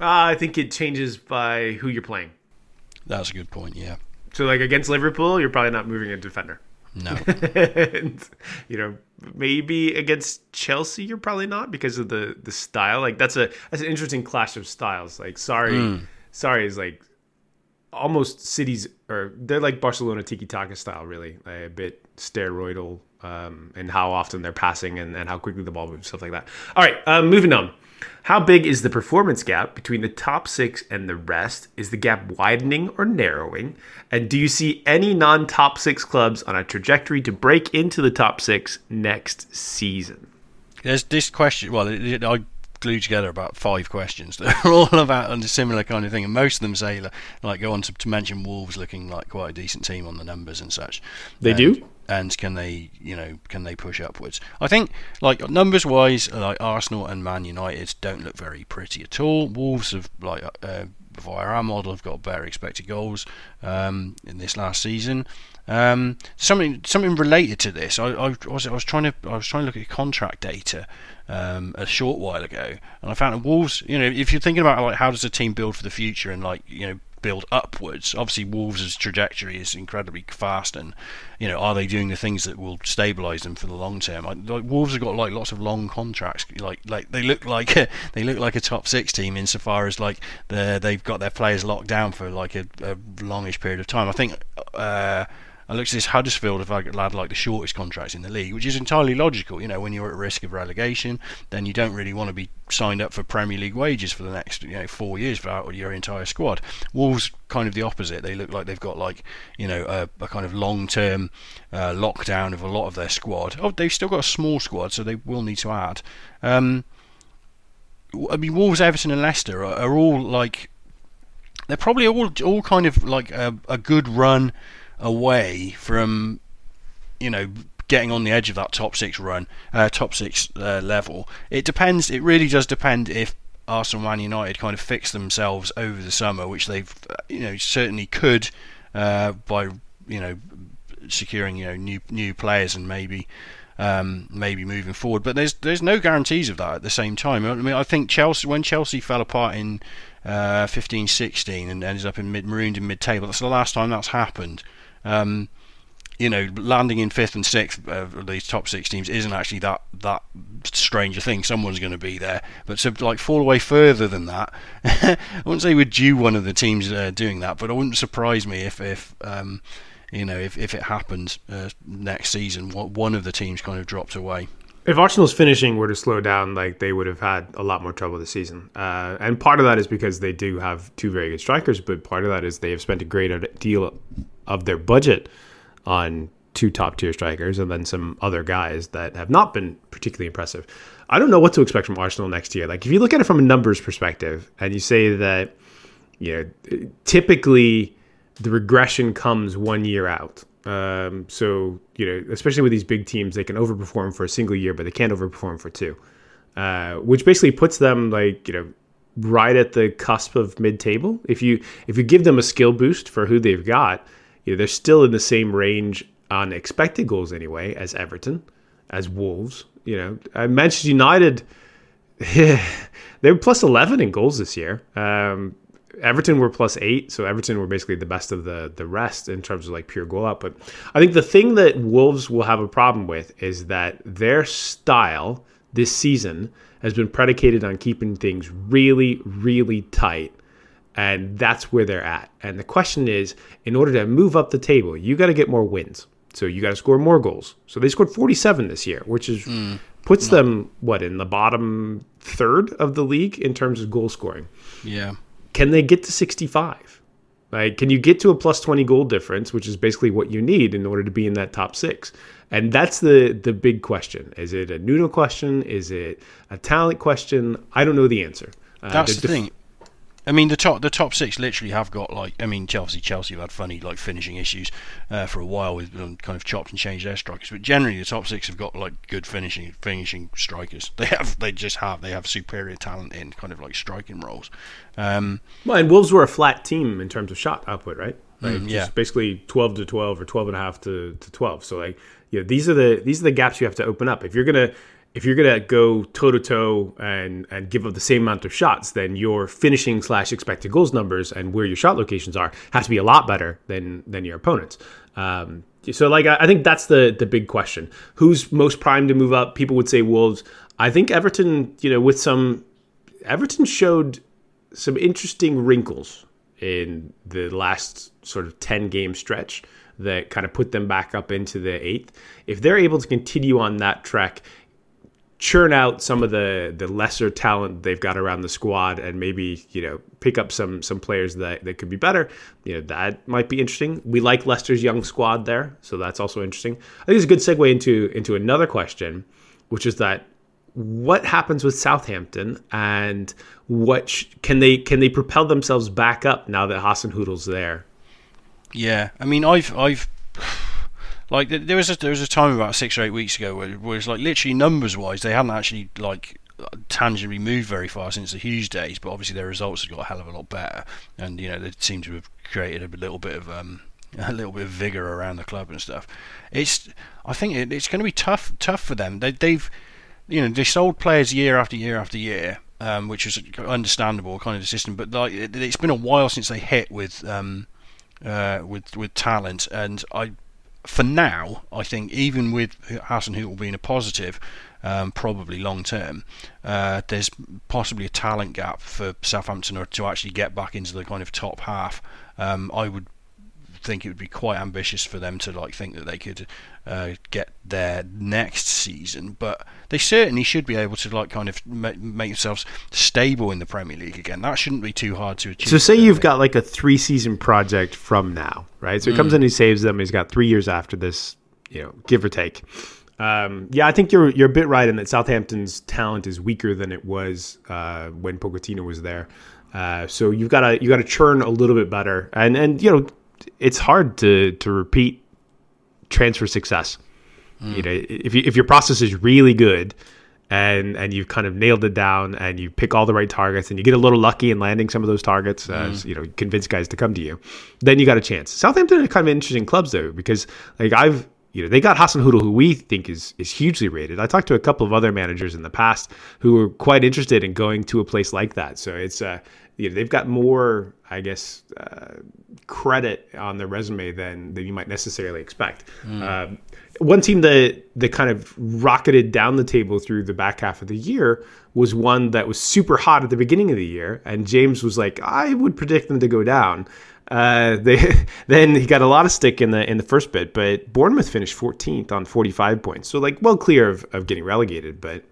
uh, I think it changes by who you're playing. That's a good point yeah. So like against Liverpool you're probably not moving a defender. No. And, you know maybe against Chelsea you're probably not because of the the style. Like that's a that's an interesting clash of styles. Like sorry mm. sorry is like almost cities or they're like Barcelona tiki taka style, really, a bit steroidal, um, and how often they're passing and, and how quickly the ball moves, stuff like that. All right, um, moving on. How big is the performance gap between the top six and the rest? Is the gap widening or narrowing? And do you see any non top six clubs on a trajectory to break into the top six next season? There's this question. Well, I glued together about five questions that are all about a similar kind of thing, and most of them say like go on to, to mention Wolves looking like quite a decent team on the numbers and such. They and, do. And can they, you know, can they push upwards? I think, like numbers wise, like Arsenal and Man United don't look very pretty at all. Wolves have like uh, via our model have got better expected goals um, in this last season. Um, something something related to this. I, I, was I was trying to I was trying to look at contract data um, a short while ago, and I found that Wolves. You know, if you're thinking about like how does a team build for the future and like you know build upwards. Obviously, Wolves' trajectory is incredibly fast, and you know, are they doing the things that will stabilise them for the long term? Like, Wolves have got like lots of long contracts. Like, like they look like a, they look like a top six team insofar as like they've got their players locked down for like a, a longish period of time. I think. Uh, I looked at this Huddersfield had like the shortest contracts in the league, which is entirely logical. You know, when you're at risk of relegation, then you don't really want to be signed up for Premier League wages for the next you know four years for your entire squad. Wolves kind of the opposite. They look like they've got like you know a, a kind of long-term uh, lockdown of a lot of their squad. Oh, they've still got a small squad, so they will need to add. Um, I mean, Wolves, Everton, and Leicester are, are all like they're probably all all kind of like a, a good run away from, you know, getting on the edge of that top six run, uh, top six uh, level. It depends. It really does depend if Arsenal, Man United kind of fix themselves over the summer, which they've, uh, you know, certainly could uh, by, you know, securing you know new new players and maybe. Um, maybe moving forward, but there's there's no guarantees of that at the same time. I mean, I think Chelsea when Chelsea fell apart in uh, 15, 16 and ended up in mid marooned in mid table. That's the last time that's happened. Um, you know, landing in fifth and sixth of these top six teams isn't actually that that strange a thing. Someone's going to be there, but to like fall away further than that, I wouldn't say we're due one of the teams uh, doing that, but it wouldn't surprise me if if um, you know if, if it happens uh, next season, what one of the teams kind of dropped away. If Arsenal's finishing were to slow down, like they would have had a lot more trouble this season, uh, and part of that is because they do have two very good strikers, but part of that is they have spent a great deal of their budget on two top tier strikers and then some other guys that have not been particularly impressive. I don't know what to expect from Arsenal next year. Like if you look at it from a numbers perspective and you say that you know typically the regression comes one year out. Um, so you know, especially with these big teams, they can overperform for a single year, but they can't overperform for two, uh, which basically puts them like you know right at the cusp of mid-table. If you if you give them a skill boost for who they've got, you know, they're still in the same range on expected goals anyway as Everton, as Wolves. You know, uh, Manchester United, they were plus 11 in goals this year. Um, Everton were plus eight, so Everton were basically the best of the the rest in terms of like pure goal output. I think the thing that Wolves will have a problem with is that their style this season has been predicated on keeping things really, really tight and that's where they're at. And the question is, in order to move up the table, you got to get more wins. So you got to score more goals. So they scored 47 this year, which is mm, puts no. them what in the bottom third of the league in terms of goal scoring. Yeah. Can they get to 65? Like, can you get to a plus 20 goal difference, which is basically what you need in order to be in that top six? And that's the the big question. Is it a Nuno question? Is it a talent question? I don't know the answer. Uh, that's the, the thing. I mean, the top the top six literally have got like I mean Chelsea Chelsea have had funny like finishing issues uh, for a while with um, kind of chopped and changed their strikers, but generally the top six have got like good finishing finishing strikers. They have they just have they have superior talent in kind of like striking roles. Um, well, and Wolves were a flat team in terms of shot output, right? Like mm, yeah, basically twelve to twelve or 12 and a half to, to twelve. So like you know, these are the these are the gaps you have to open up if you're gonna if you're gonna go toe to toe and and give up the same amount of shots, then your finishing slash expected goals numbers and where your shot locations are has to be a lot better than than your opponents. Um, so like I, I think that's the the big question. Who's most primed to move up? People would say Wolves. I think Everton. You know, with some Everton showed some interesting wrinkles in the last sort of 10 game stretch that kind of put them back up into the eighth. If they're able to continue on that track, churn out some of the the lesser talent they've got around the squad and maybe you know pick up some some players that, that could be better you know that might be interesting we like leicester's young squad there so that's also interesting i think it's a good segue into into another question which is that what happens with Southampton and what sh- can they can they propel themselves back up now that Hasenhüttl's there? Yeah, I mean, I've I've like there was a, there was a time about six or eight weeks ago where, where it's like literally numbers wise they hadn't actually like tangibly moved very far since the Hughes days, but obviously their results have got a hell of a lot better, and you know they seem to have created a little bit of um, a little bit of vigor around the club and stuff. It's I think it, it's going to be tough tough for them. They, they've you know they sold players year after year after year, um, which is understandable kind of the system. But like it, has been a while since they hit with um, uh, with with talent, and I for now I think even with Hasenhüttl being a positive. Um, probably long term, uh, there's possibly a talent gap for Southampton or to actually get back into the kind of top half. Um, I would think it would be quite ambitious for them to like think that they could uh, get there next season, but they certainly should be able to like kind of make, make themselves stable in the Premier League again. That shouldn't be too hard to achieve. So say you've got like a three season project from now, right? So he comes mm. in, he saves them. He's got three years after this, you know, give or take. Um, yeah, I think you're you're a bit right in that Southampton's talent is weaker than it was uh, when Pochettino was there. Uh, so you've got to you got to churn a little bit better, and and you know it's hard to to repeat transfer success. Mm. You know, if you, if your process is really good and and you've kind of nailed it down and you pick all the right targets and you get a little lucky in landing some of those targets mm. as you know convince guys to come to you, then you got a chance. Southampton are kind of interesting clubs though because like I've you know, they got Hasenhüttl, who we think is is hugely rated. I talked to a couple of other managers in the past who were quite interested in going to a place like that. So it's uh, you know, they've got more, I guess, uh, credit on their resume than than you might necessarily expect. Mm. Um, one team that that kind of rocketed down the table through the back half of the year was one that was super hot at the beginning of the year, and James was like, I would predict them to go down. Uh, they then he got a lot of stick in the in the first bit, but Bournemouth finished 14th on 45 points, so like well clear of, of getting relegated, but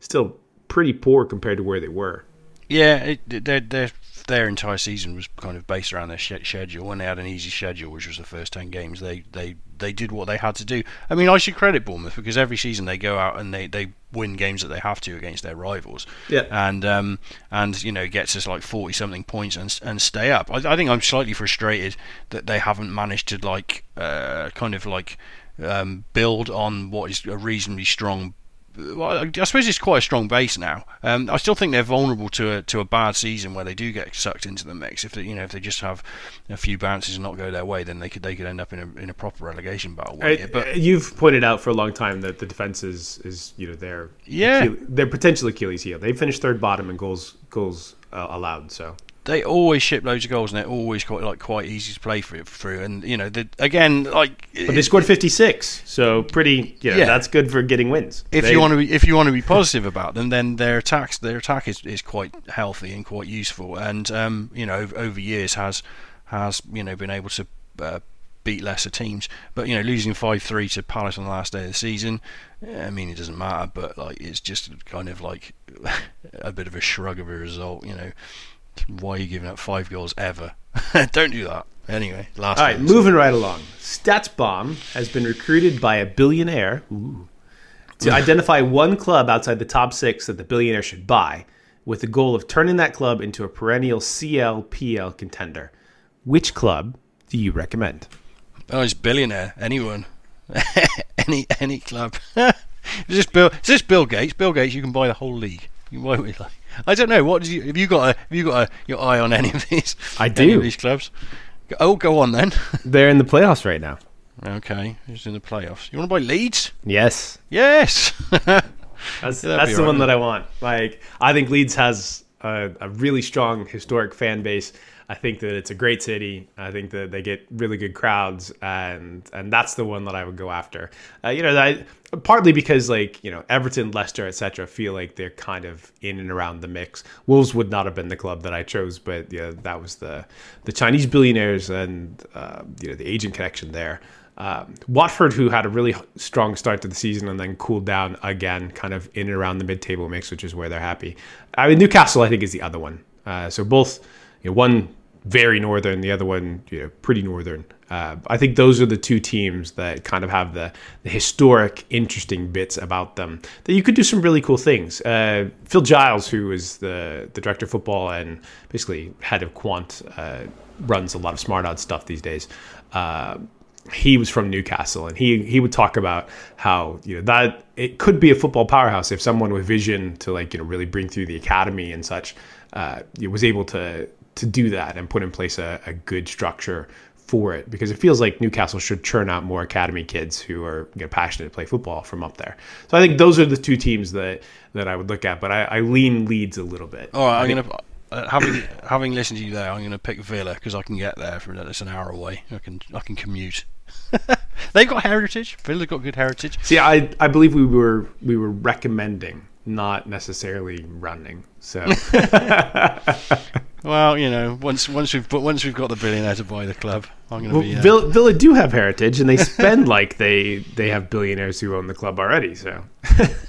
still pretty poor compared to where they were. Yeah, it, their their their entire season was kind of based around their sh- schedule. When they had an easy schedule, which was the first ten games, they, they they did what they had to do. I mean, I should credit Bournemouth because every season they go out and they, they win games that they have to against their rivals. Yeah. And um and you know gets us like forty something points and and stay up. I, I think I'm slightly frustrated that they haven't managed to like uh, kind of like um, build on what is a reasonably strong I suppose it's quite a strong base now. Um, I still think they're vulnerable to a, to a bad season where they do get sucked into the mix. If they, you know if they just have a few bounces and not go their way, then they could they could end up in a in a proper relegation battle. Uh, but you've pointed out for a long time that the defense is is you know their yeah their potential Achilles heel. They finished third bottom in goals goals uh, allowed. So they always ship loads of goals and they're always quite like quite easy to play through. through. And you know, the, again, like but they scored fifty six, so pretty. You know, yeah, that's good for getting wins. If they, you want to be if you want to be positive about them, then their attacks their attack is, is quite healthy and quite useful. And um, you know, over years has has you know been able to. Uh, beat lesser teams. But you know, losing five three to Palace on the last day of the season, I mean, it doesn't matter. But like, it's just kind of like a bit of a shrug of a result. You know, why are you giving up five goals ever? Don't do that. Anyway, last. All right, moving right along. StatsBomb has been recruited by a billionaire ooh, to identify one club outside the top six that the billionaire should buy, with the goal of turning that club into a perennial CLPL contender. Which club do you recommend? Oh, it's billionaire. Anyone, any any club. is this Bill? Is this Bill Gates? Bill Gates, you can buy the whole league. You won't be like. I don't know. What you, have you got? A, have you got a, your eye on any of these? I do. these clubs. Oh, go on then. They're in the playoffs right now. Okay, who's in the playoffs? You want to buy Leeds? Yes. Yes. that's that's the right, one that I want. Like, I think Leeds has a, a really strong historic fan base. I think that it's a great city. I think that they get really good crowds, and and that's the one that I would go after. Uh, you know, partly because like you know Everton, Leicester, etc. feel like they're kind of in and around the mix. Wolves would not have been the club that I chose, but yeah, that was the the Chinese billionaires and uh, you know the agent connection there. Um, Watford, who had a really strong start to the season and then cooled down again, kind of in and around the mid-table mix, which is where they're happy. I mean, Newcastle, I think, is the other one. Uh, so both, you know, one very northern, the other one, you know, pretty northern. Uh, I think those are the two teams that kind of have the, the, historic, interesting bits about them that you could do some really cool things. Uh, Phil Giles, who is the the director of football and basically head of quant, uh, runs a lot of smart odds stuff these days. Uh, he was from Newcastle, and he he would talk about how you know that it could be a football powerhouse if someone with vision to like you know really bring through the academy and such uh, was able to to do that and put in place a, a good structure for it because it feels like Newcastle should churn out more academy kids who are you know, passionate to play football from up there. So I think those are the two teams that that I would look at, but I, I lean Leeds a little bit. All right, I'm gonna uh, having having listened to you there, I'm gonna pick Villa because I can get there from it's an hour away. I can I can commute. They've got heritage. Villa's got good heritage. See, I I believe we were we were recommending, not necessarily running. So. well, you know, once once we've but once we've got the billionaire to buy the club, I'm going to well, be. Uh... Villa, Villa do have heritage, and they spend like they they have billionaires who own the club already. So.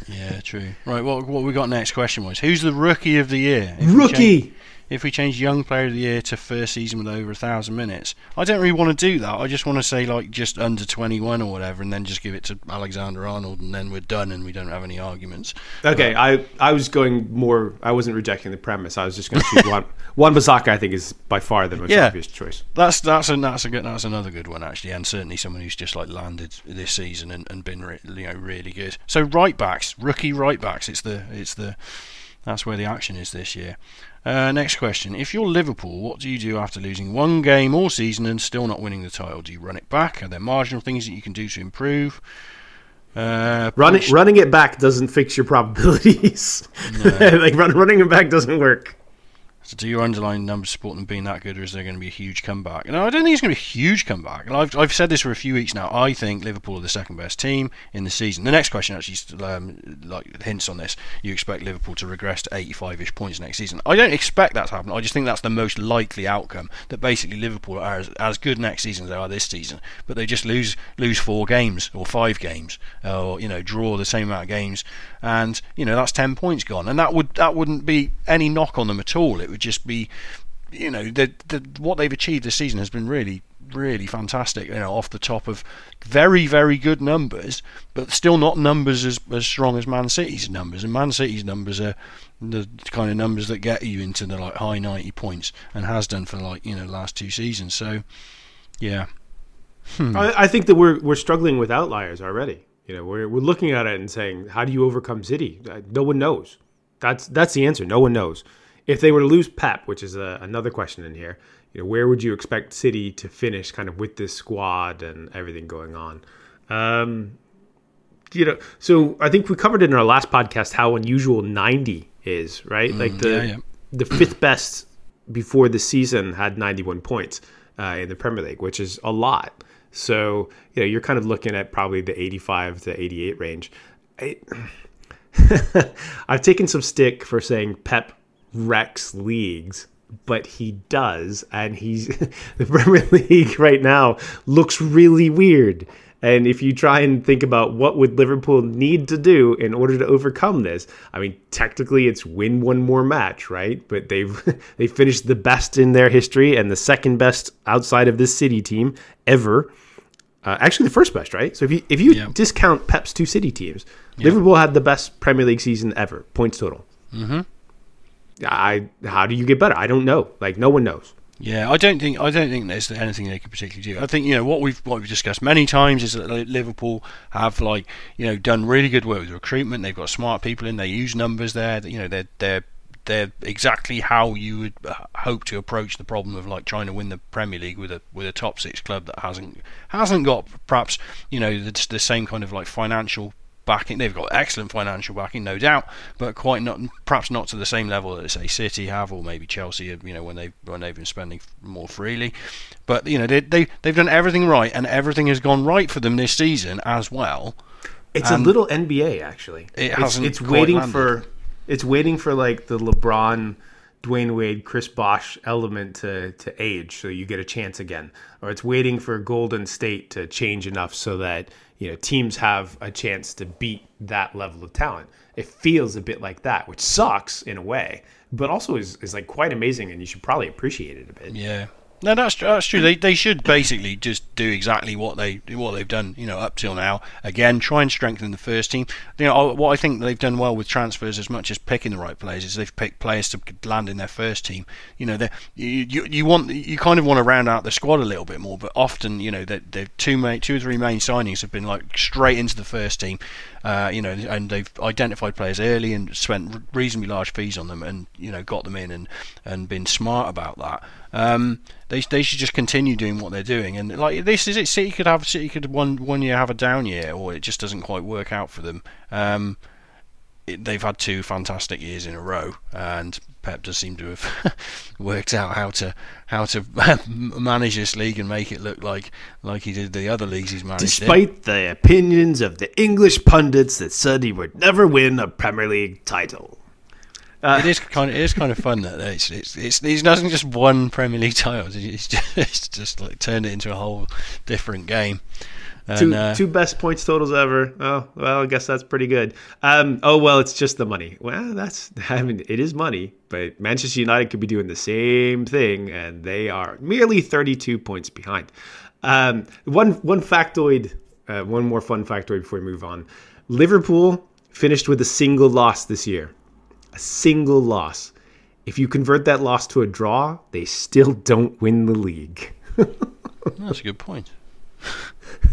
yeah, true. Right. What what we got next question was who's the rookie of the year? If rookie if we change young player of the year to first season with over a thousand minutes. I don't really want to do that. I just want to say like just under 21 or whatever, and then just give it to Alexander Arnold, and then we're done, and we don't have any arguments. Okay, but, I I was going more. I wasn't rejecting the premise. I was just going to choose one. Wan-Bissaka, I think, is by far the most yeah, obvious choice. That's that's a that's a good that's another good one actually, and certainly someone who's just like landed this season and, and been re- you know really good. So right backs, rookie right backs. It's the it's the that's where the action is this year. Uh, next question. If you're Liverpool, what do you do after losing one game all season and still not winning the title? Do you run it back? Are there marginal things that you can do to improve? Uh, running running it back doesn't fix your probabilities. No. like run, running it back doesn't work. So do your underlying numbers support them being that good, or is there going to be a huge comeback? And I don't think it's going to be a huge comeback. And I've, I've said this for a few weeks now. I think Liverpool are the second best team in the season. The next question actually um, like hints on this. You expect Liverpool to regress to 85ish points next season. I don't expect that to happen. I just think that's the most likely outcome. That basically Liverpool are as, as good next season as they are this season, but they just lose lose four games or five games, or you know draw the same amount of games, and you know that's 10 points gone. And that would that wouldn't be any knock on them at all. It would just be, you know, the, the what they've achieved this season has been really, really fantastic. You know, off the top of very, very good numbers, but still not numbers as as strong as Man City's numbers. And Man City's numbers are the kind of numbers that get you into the like high 90 points and has done for like you know last two seasons. So, yeah. Hmm. I, I think that we're we're struggling with outliers already. You know, we're we're looking at it and saying, how do you overcome City? Uh, no one knows. That's that's the answer. No one knows if they were to lose Pep, which is a, another question in here, you know, where would you expect City to finish, kind of with this squad and everything going on? Um, you know, so I think we covered in our last podcast how unusual 90 is, right? Mm, like the yeah, yeah. the fifth best before the season had 91 points uh, in the Premier League, which is a lot. So you know, you're kind of looking at probably the 85 to 88 range. I, I've taken some stick for saying Pep wrecks leagues, but he does, and he's the Premier League right now looks really weird. And if you try and think about what would Liverpool need to do in order to overcome this, I mean, technically it's win one more match, right? But they've they finished the best in their history and the second best outside of this City team ever. Uh, actually, the first best, right? So if you if you yeah. discount Pep's two City teams, yeah. Liverpool had the best Premier League season ever, points total. Mm-hmm. I how do you get better? I don't know. Like no one knows. Yeah, I don't think I don't think there's anything they can particularly do. I think you know what we've what we've discussed many times is that Liverpool have like you know done really good work with recruitment. They've got smart people in. They use numbers there. You know they're they're they're exactly how you would uh, hope to approach the problem of like trying to win the Premier League with a with a top six club that hasn't hasn't got perhaps you know the, the same kind of like financial backing. They've got excellent financial backing, no doubt, but quite not, perhaps not to the same level that say City have, or maybe Chelsea. Have, you know, when they when they've been spending more freely. But you know, they they they've done everything right, and everything has gone right for them this season as well. It's a little NBA actually. It it's, hasn't it's waiting landed. for it's waiting for like the LeBron, Dwyane Wade, Chris Bosh element to to age so you get a chance again. Or it's waiting for Golden State to change enough so that, you know, teams have a chance to beat that level of talent. It feels a bit like that, which sucks in a way, but also is, is like quite amazing and you should probably appreciate it a bit. Yeah. No, that's that's true. They they should basically just do exactly what they what they've done, you know, up till now. Again, try and strengthen the first team. You know, what I think they've done well with transfers, as much as picking the right players, is they've picked players to land in their first team. You know, they you, you want you kind of want to round out the squad a little bit more, but often you know the the two main two or three main signings have been like straight into the first team. Uh, you know, and they've identified players early and spent reasonably large fees on them, and you know, got them in and and been smart about that. Um, they they should just continue doing what they're doing, and like this is it. City could have City could one one year have a down year, or it just doesn't quite work out for them. Um, it, they've had two fantastic years in a row, and Pep does seem to have worked out how to how to manage this league and make it look like like he did the other leagues he's managed. Despite the opinions of the English pundits that said he would never win a Premier League title. It is kind of it is kind of fun that it's it's it's he's not just one Premier League title. It's just, it's just like turned it into a whole different game. And, two uh, two best points totals ever. Oh well, I guess that's pretty good. Um, oh well, it's just the money. Well, that's I mean it is money, but Manchester United could be doing the same thing, and they are merely thirty two points behind. Um, one one factoid, uh, one more fun factoid before we move on. Liverpool finished with a single loss this year, a single loss. If you convert that loss to a draw, they still don't win the league. that's a good point.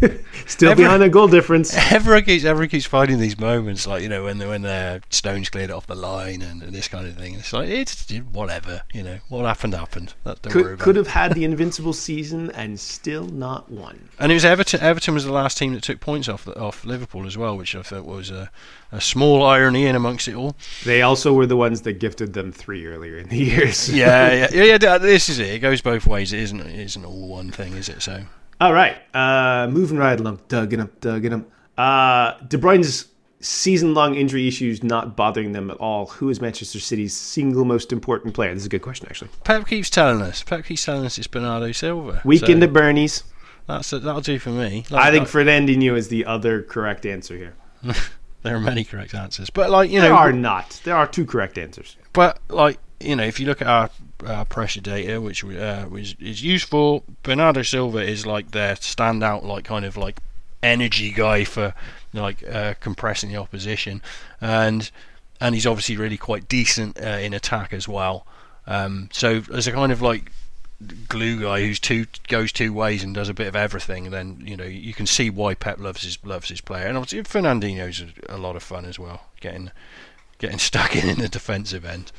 Still behind a goal difference. Everyone keeps everyone keeps finding these moments, like you know when when uh, Stones cleared off the line and, and this kind of thing. It's like it's whatever, you know. What happened happened. That, could, could have had the invincible season and still not won. And it was Everton. Everton was the last team that took points off off Liverpool as well, which I thought was a, a small irony in amongst it all. They also were the ones that gifted them three earlier in the years. Yeah, yeah, yeah, yeah. This is it. It goes both ways. It isn't. It isn't all one thing, is it? So All right, uh, moving right along. Dugging up, dugging up. Uh, De Bruyne's season-long injury issues not bothering them at all. Who is Manchester City's single most important player? This is a good question, actually. Pep keeps telling us. Pep keeps telling us it's Bernardo Silva. Weekend So at Bernie's. that's that'll do for me. I Like, think Fernandinho is the other correct answer here. there are many correct answers, but like you There know, are not. There are two correct answers. But like you know, if you look at our, our pressure data, which uh, which is useful, Bernardo Silva is like their standout, like kind of like energy guy for like uh, compressing the opposition, and and he's obviously really quite decent uh, in attack as well. Um, so as a kind of like glue guy who's two goes two ways and does a bit of everything, then you know you can see why Pep loves his loves his player, and obviously Fernandinho's a, a lot of fun as well, getting getting stuck in in the defensive end.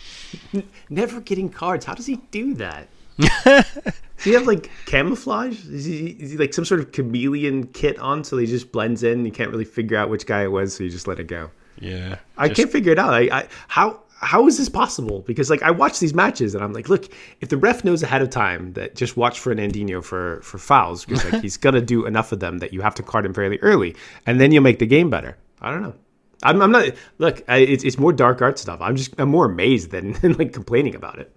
Never getting cards. How does he do that? Does he have like camouflage? Is he, is he like some sort of chameleon kit on so he just blends in? You can't really figure out which guy it was, so you just let it go. Yeah, I just- can't figure it out. I, I how how is this possible? Because like I watch these matches and I'm like, look, if the ref knows ahead of time that just watch for Fernandinho for for fouls because like he's gonna do enough of them that you have to card him fairly early, and then you'll make the game better. I don't know. I'm, I'm not. Look, I, it's it's more dark art stuff. I'm just I'm more amazed than, than like complaining about it.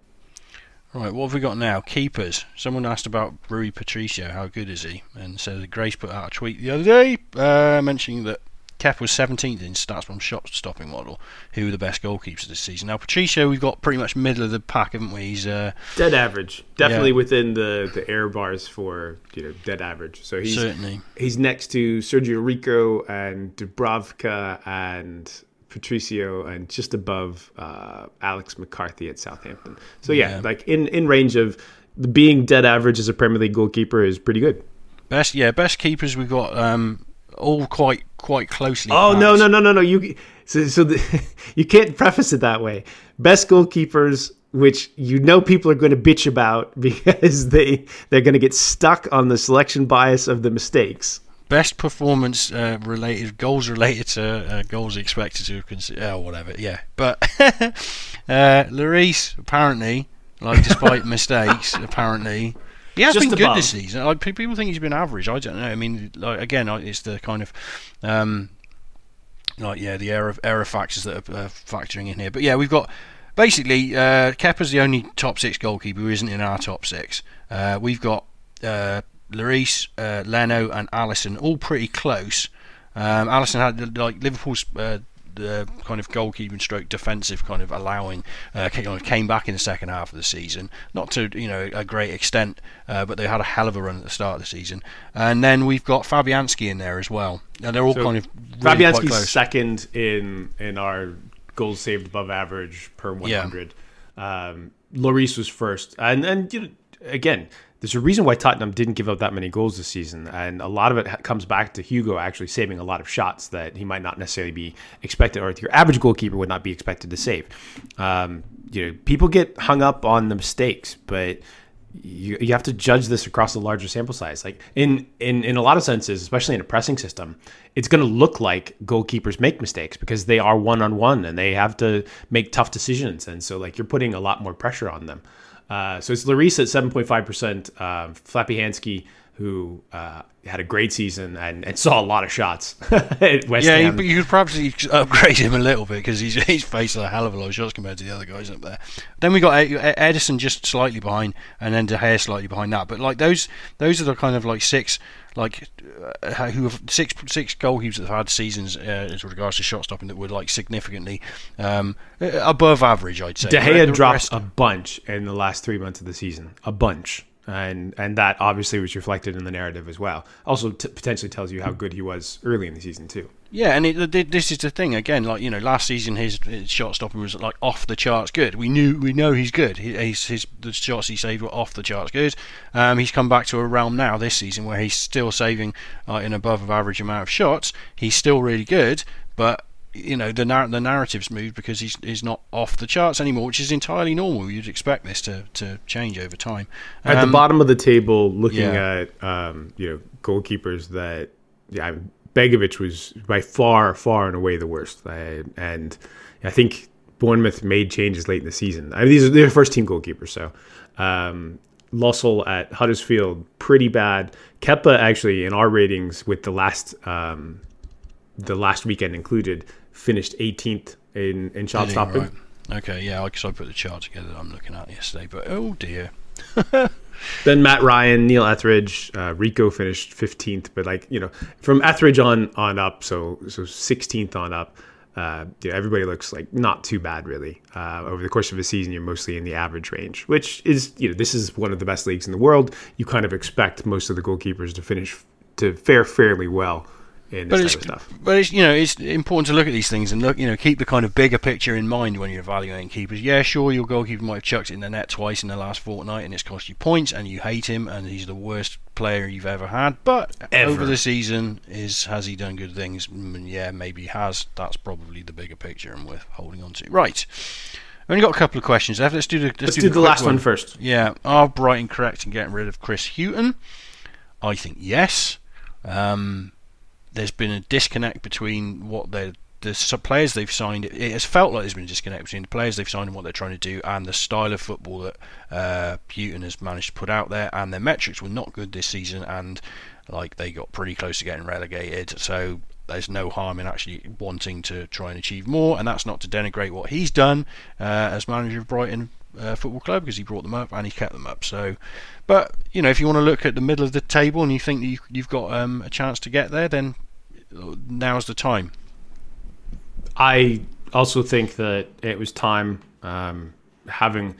Right, what have we got now? Keepers. Someone asked about Rui Patricio. How good is he? And so Grace put out a tweet the other day uh, mentioning that Kepa was 17th in StatsBomb shot stopping model. Who were the best goalkeepers this season? Now Patricio, we've got pretty much middle of the pack, haven't we? He's uh, Dead average, definitely Yeah. within the the error bars for you know dead average. So he's certainly. he's next to Sergio Rico and Dubravka and Patricio and just above uh, Alex McCarthy at Southampton. So yeah, Yeah. like in in range of being dead average as a Premier League goalkeeper is pretty good. Best, yeah, best keepers we've got. Um, all quite quite closely. Oh no packed. no no no no you so, so the, you can't preface it that way. Best goalkeepers, which you know people are going to bitch about because they they're going to get stuck on the selection bias of the mistakes. best performance uh, related goals related to uh, goals expected to consider oh, whatever yeah but uh, Lloris apparently like despite mistakes apparently he has been good above. this season. Like people think he's been average. I don't know. I mean like again it's the kind of um, like yeah the error error factors that are uh, factoring in here. But yeah we've got basically uh, Kepa's the only top six goalkeeper who isn't in our top six. Uh, we've got uh, Lloris, uh, Leno, and Alisson all pretty close. Um, Alisson had like Liverpool's uh, the kind of goalkeeping stroke defensive kind of allowing uh, came back in the second half of the season, not to you know a great extent, uh, but they had a hell of a run at the start of the season. And then we've got Fabianski in there as well, and they're all So kind of really Fabianski's second in in our goals saved above average per 100. Um, Lloris was first, and and you know, again, there's a reason why Tottenham didn't give up that many goals this season, and a lot of it comes back to Hugo actually saving a lot of shots that he might not necessarily be expected, or your average goalkeeper would not be expected to save. Um, you know, people get hung up on the mistakes, but you, you have to judge this across a larger sample size. Like in in in a lot of senses, especially in a pressing system, it's going to look like goalkeepers make mistakes because they are one on one and they have to make tough decisions, and so like you're putting a lot more pressure on them. Uh, so it's Lloris at seven point five percent, um, Fabianski who uh, had a great season and, and saw a lot of shots at West Yeah, Ham. but you could probably upgrade him a little bit because he's he's faced a hell of a lot of shots compared to the other guys up there. Then we got Ederson just slightly behind, and then De Gea slightly behind that. But like those, those are the kind of like six, like uh, who have six six goalkeepers that have had seasons uh, as regards to shot stopping that were like significantly um, above average. I'd say. De Gea dropped rest- a bunch in the last three months of the season, a bunch, and and that obviously was reflected in the narrative as well. Also, t- potentially tells you how good he was early in the season too. Yeah, and it, this is the thing again. Like you know, last season his, his shot stopping was like off the charts good. We knew we know he's good. He's, his the shots he saved were off the charts good. Um, he's come back to a realm now this season where he's still saving uh, an above average amount of shots. He's still really good, but you know the nar- the narrative's moved because he's he's not off the charts anymore, which is entirely normal. You'd expect this to, to change over time. At Um, the bottom of the table, looking yeah. at um, you know goalkeepers that yeah, Begovic was by far, far and away the worst, I, and I think Bournemouth made changes late in the season. I mean, these are their first team goalkeepers, so. Um, Lössl at Huddersfield, pretty bad. Kepa actually in our ratings with the last um, the last weekend included finished 18th in in shot stopping. Right. Okay, yeah, because I put the chart together that I'm looking at yesterday. But oh dear. Then Matt Ryan, Neil Etheridge, uh, Rico finished 15th, but like you know, from Etheridge on on up, so so 16th on up, uh, you know, everybody looks like not too bad really. Uh, over the course of a season, you're mostly in the average range, which is you know this is one of the best leagues in the world. You kind of expect most of the goalkeepers to finish to fare fairly well in But this of stuff. but it's you know it's important to look at these things and look you know keep the kind of bigger picture in mind when you're evaluating keepers. Yeah, sure, your goalkeeper might have chucked it in the net twice in the last fortnight and it's cost you points and you hate him and he's the worst player you've ever had. But Ever. over the season, is has he done good things? Mm, yeah, maybe he has. That's probably the bigger picture and worth holding on to. Right. I've Only got a couple of questions left. Let's do the let's, Let's do, do the quick last one first. Yeah, are Brighton correct in getting rid of Chris Hughton? I think yes. Um, there's been a disconnect between what they the players they've signed. It has felt like there's been a disconnect between the players they've signed and what they're trying to do, and the style of football that uh, Hughton has managed to put out there. And their metrics were not good this season, and like they got pretty close to getting relegated. So there's no harm in actually wanting to try and achieve more, and that's not to denigrate what he's done uh, as manager of Brighton uh, Football Club because he brought them up and he kept them up. So, but you know, if you want to look at the middle of the table and you think that you, you've got um, a chance to get there, then now's the time. I also think that it was time, um, having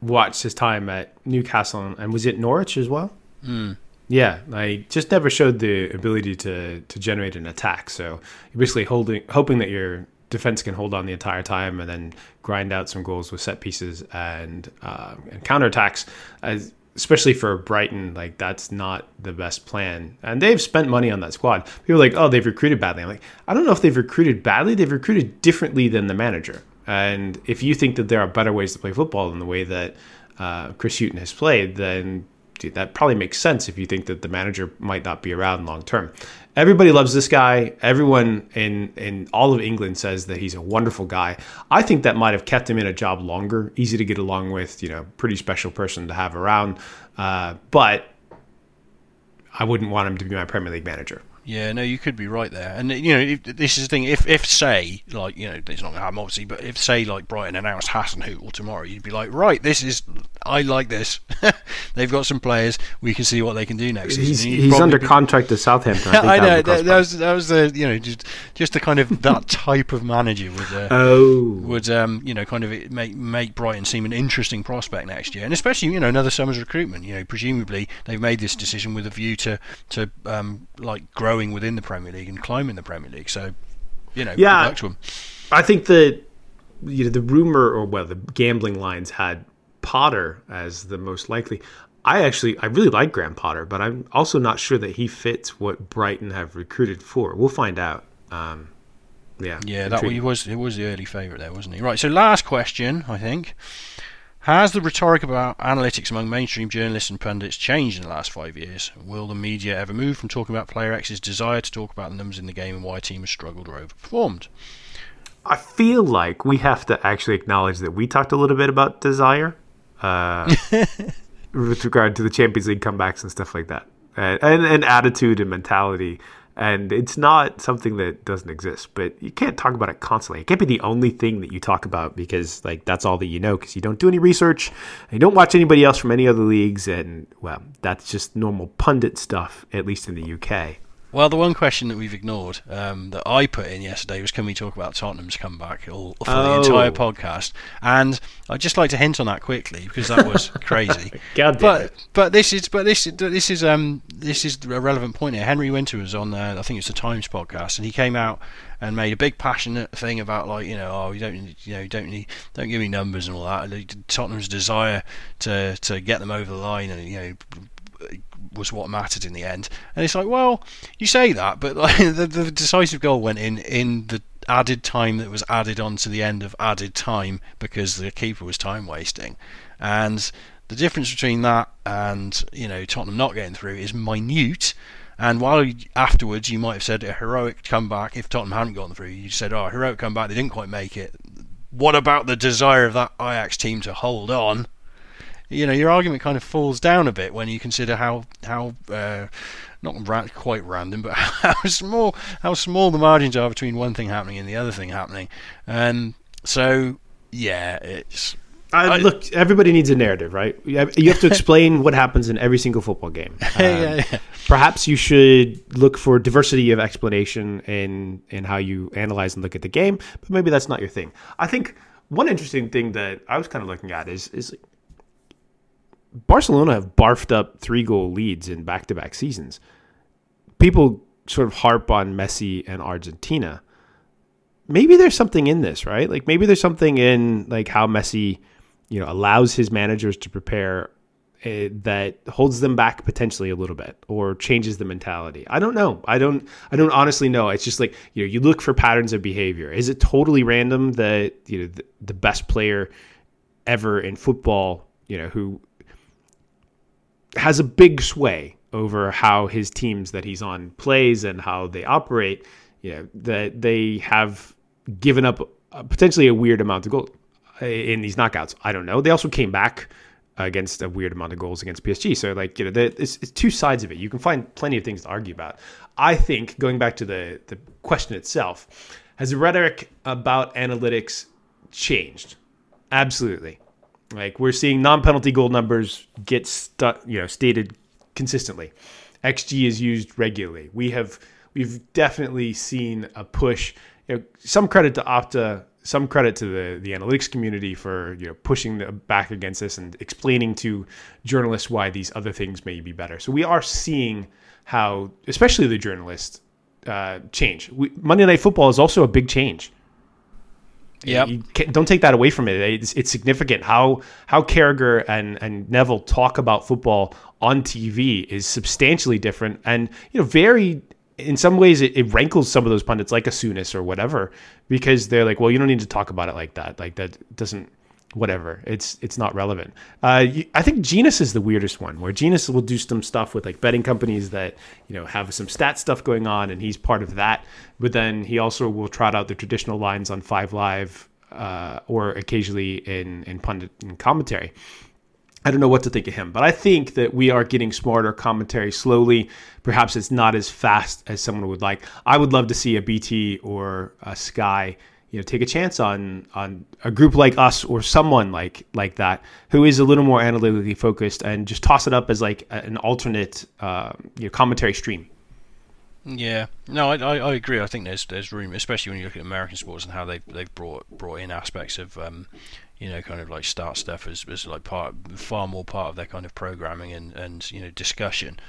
watched his time at Newcastle and was it Norwich as well? Mm. Yeah, I just never showed the ability to to generate an attack. So you're basically holding, hoping that your defense can hold on the entire time and then grind out some goals with set pieces and uh, and counterattacks. As especially for Brighton, like that's not the best plan. And they've spent money on that squad. People are like, oh, they've recruited badly. I'm like, I don't know if they've recruited badly. They've recruited differently than the manager. And if you think that there are better ways to play football than the way that uh, Chris Hughton has played, then dude, that probably makes sense if you think that the manager might not be around long term. Everybody loves this guy. Everyone in in all of England says that he's a wonderful guy. I think that might have kept him in a job longer, easy to get along with, you know, pretty special person to have around. Uh, but I wouldn't want him to be my Premier League manager. Yeah, no, you could be right there. And you know, if, this is the thing. If, if say, like, you know, it's not going to happen obviously, but if say, like, Brighton announced Hasenhüttl tomorrow, you'd be like, right, this is, I like this. They've got some players. We can see what they can do next He's, he's under be... contract to Southampton. I, I know that, that, was that was the you know just just the kind of that type of manager would uh, oh would um you know kind of make make Brighton seem an interesting prospect next year, and especially you know another summer's recruitment. You know, presumably they've made this decision with a view to to um like growing growing within the Premier League and climbing the Premier League. So, you know, yeah, I think that you know the rumor or well, the gambling lines had Potter as the most likely. I actually I really like Graham Potter, but I'm also not sure that he fits what Brighton have recruited for. We'll find out. Um, yeah, yeah, that was it was the early favourite there, wasn't he? Right. So last question, I think. Has the rhetoric about analytics among mainstream journalists and pundits changed in the last five years? Will the media ever move from talking about player X's desire to talk about the numbers in the game and why a team has struggled or overperformed? I feel like we have to actually acknowledge that we talked a little bit about desire uh, with regard to the Champions League comebacks and stuff like that, and, and, and attitude and mentality and it's not something that doesn't exist but you can't talk about it constantly. It can't be the only thing that you talk about because like that's all that you know because you don't do any research you don't watch anybody else from any other leagues. And well that's just normal pundit stuff at least in the uk well, the one question that we've ignored um, that I put in yesterday was can we talk about Tottenham's comeback all, for oh. the entire podcast? And I'd just like to hint on that quickly because that was crazy. God but it. but this is but this this is um this is a relevant point here. Henry Winter was on uh, I think it's the Times podcast and he came out and made a big passionate thing about like you know oh you don't you know don't need don't give me numbers and all that. Tottenham's desire to to get them over the line and you know was what mattered in the end. And it's like, well, you say that, but like the, the decisive goal went in in the added time that was added on to the end of added time because the keeper was time wasting. And the difference between that and you know Tottenham not getting through is minute. And while afterwards you might have said a heroic comeback if Tottenham hadn't gone through, you said, "Oh, heroic comeback, they didn't quite make it." What about the desire of that Ajax team to hold on? You know your argument kind of falls down a bit when you consider how how uh, not ra- quite random, but how small how small the margins are between one thing happening and the other thing happening. And so yeah, it's. I, look, everybody needs a narrative, right? You have to explain what happens in every single football game. Um, yeah, yeah. Perhaps you should look for diversity of explanation in in how you analyze and look at the game, but maybe that's not your thing. I think one interesting thing that I was kind of looking at is is Barcelona have barfed up three goal leads in back to back seasons. People sort of harp on Messi and Argentina. Maybe there's something in this, right? Like maybe there's something in like how Messi, you know, allows his managers to prepare uh, that holds them back potentially a little bit or changes the mentality. I don't know. I don't I don't honestly know. It's just like, you know, you look for patterns of behavior. Is it totally random that, you know, the, the best player ever in football, you know, who has a big sway over how his teams that he's on plays and how they operate. You know that they have given up uh, potentially a weird amount of goals uh, in these knockouts. I don't know. They also came back against a weird amount of goals against PSG. So like you know, it's, it's two sides of it. You can find plenty of things to argue about. I think going back to the the question itself, has the rhetoric about analytics changed? Absolutely. Like we're seeing non-penalty goal numbers get stuck, you know, stated consistently. XG is used regularly. We have we've definitely seen a push. You know, some credit to Opta, some credit to the the analytics community for you know pushing the back against this and explaining to journalists why these other things may be better. So we are seeing how, especially the journalists, uh, change. We, Monday Night Football is also a big change. Yeah, don't take that away from it. It's, it's, significant how how Carragher and and Neville talk about football on TV is substantially different, and you know, very in some ways it, it rankles some of those pundits like a Souness or whatever because they're like, well, you don't need to talk about it like that. Like that doesn't whatever. It's it's not relevant. Uh, I think Jenas is the weirdest one, where Jenas will do some stuff with like betting companies that you know have some stat stuff going on, and he's part of that. But then he also will trot out the traditional lines on Five Live uh, or occasionally in in pundit and commentary. I don't know what to think of him, but I think that we are getting smarter commentary slowly. Perhaps it's not as fast as someone would like. I would love to see a BT or a Sky you know take a chance on on a group like us or someone like like that who is a little more analytically focused and just toss it up as like an alternate uh, you know, commentary stream. Yeah, no, I, I, agree. I think there's there's room, especially when you look at American sports and how they've they've brought brought in aspects of um, you know kind of like start stuff as, as like part far more part of their kind of programming and and you know discussion.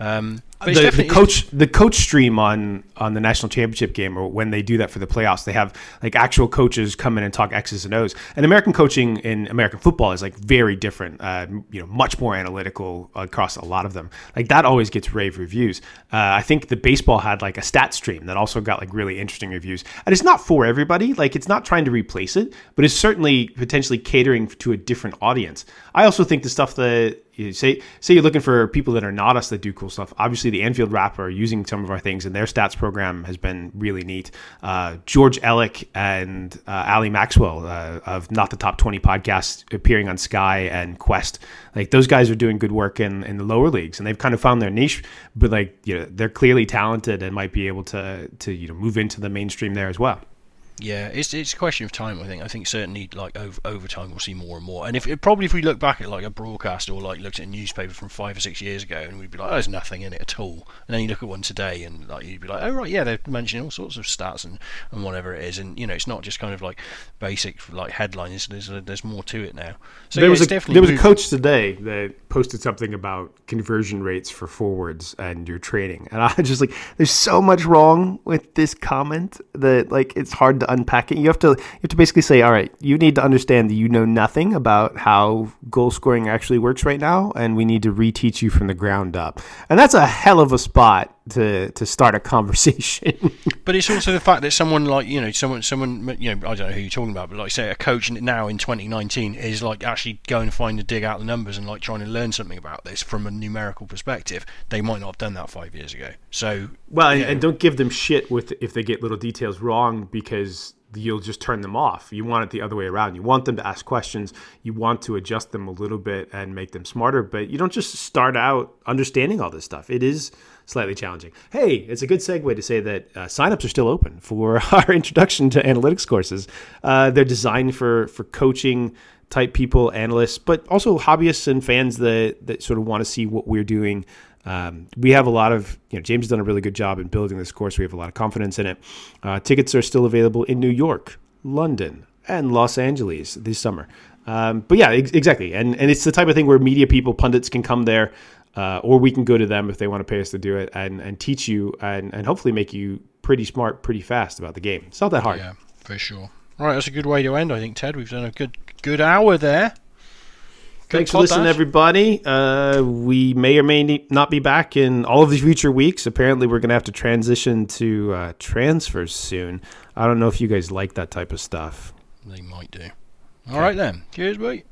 Um, the, the, coach, the coach stream on on the national championship game, or when they do that for the playoffs, they have like actual coaches come in and talk X's and O's. And American coaching in American football is like very different. Uh, you know, much more analytical across a lot of them. Like that always gets rave reviews. Uh, I think the baseball had like a stat stream that also got like really interesting reviews. And it's not for everybody. Like it's not trying to replace it, but it's certainly potentially catering to a different audience. I also think the stuff that say say you're looking for people that are not us that do cool stuff. Obviously, the Anfield Wrap are using some of our things, and their stats program has been really neat. Uh, George Elek and uh, Ali Maxwell uh, of Not the Top 20 podcast appearing on Sky and Quest. Like those guys are doing good work in, in the lower leagues, and they've kind of found their niche. But like you know, they're clearly talented and might be able to to you know move into the mainstream there as well. Yeah, it's it's a question of time. I think. I think certainly like over over time we'll see more and more. And if probably if we look back at like a broadcast or like looked at a newspaper from five or six years ago, and we'd be like, oh, there's nothing in it at all. And then you look at one today, and like you'd be like, oh right, yeah, they're mentioning all sorts of stats and, and whatever it is. And you know, it's not just kind of like basic like headlines. There's there's, there's more to it now. So there yeah, was a there was a coach today that posted something about conversion rates for forwards and your training, and I just like, there's so much wrong with this comment that like it's hard to unpack it. You have to you have to basically say, all right, you need to understand that you know nothing about how goal scoring actually works right now, and we need to reteach you from the ground up. And that's a hell of a spot to to start a conversation. but it's also the fact that someone like you know someone someone you know I don't know who you're talking about, but like say a coach now in 2019 is like actually going to find and dig out the numbers and like trying to learn something about this from a numerical perspective. They might not have done that five years ago. So well, and, and don't give them shit with if they get little details wrong because you'll just turn them off. You want it the other way around. You want them to ask questions. You want to adjust them a little bit and make them smarter, but you don't just start out understanding all this stuff. It is slightly challenging. Hey, it's a good segue to say that uh, signups are still open for our introduction to analytics courses. Uh, they're designed for for coaching type people, analysts, but also hobbyists and fans that that sort of want to see what we're doing. Um, we have a lot of, you know, James has done a really good job in building this course. We have a lot of confidence in it. Uh, tickets are still available in New York, London, and Los Angeles this summer. Um, but yeah, ex- exactly. And, and it's the type of thing where media people, pundits can come there uh, or we can go to them if they want to pay us to do it and, and teach you and, and hopefully make you pretty smart pretty fast about the game. It's not that hard. Yeah, for sure. All right, that's a good way to end, I think, Ted. We've done a good good hour there. Good Thanks for listening, everybody. Uh, we may or may not be back in all of these future weeks. Apparently, we're going to have to transition to uh, transfers soon. I don't know if you guys like that type of stuff. They might do. All okay. right, then. Cheers, mate.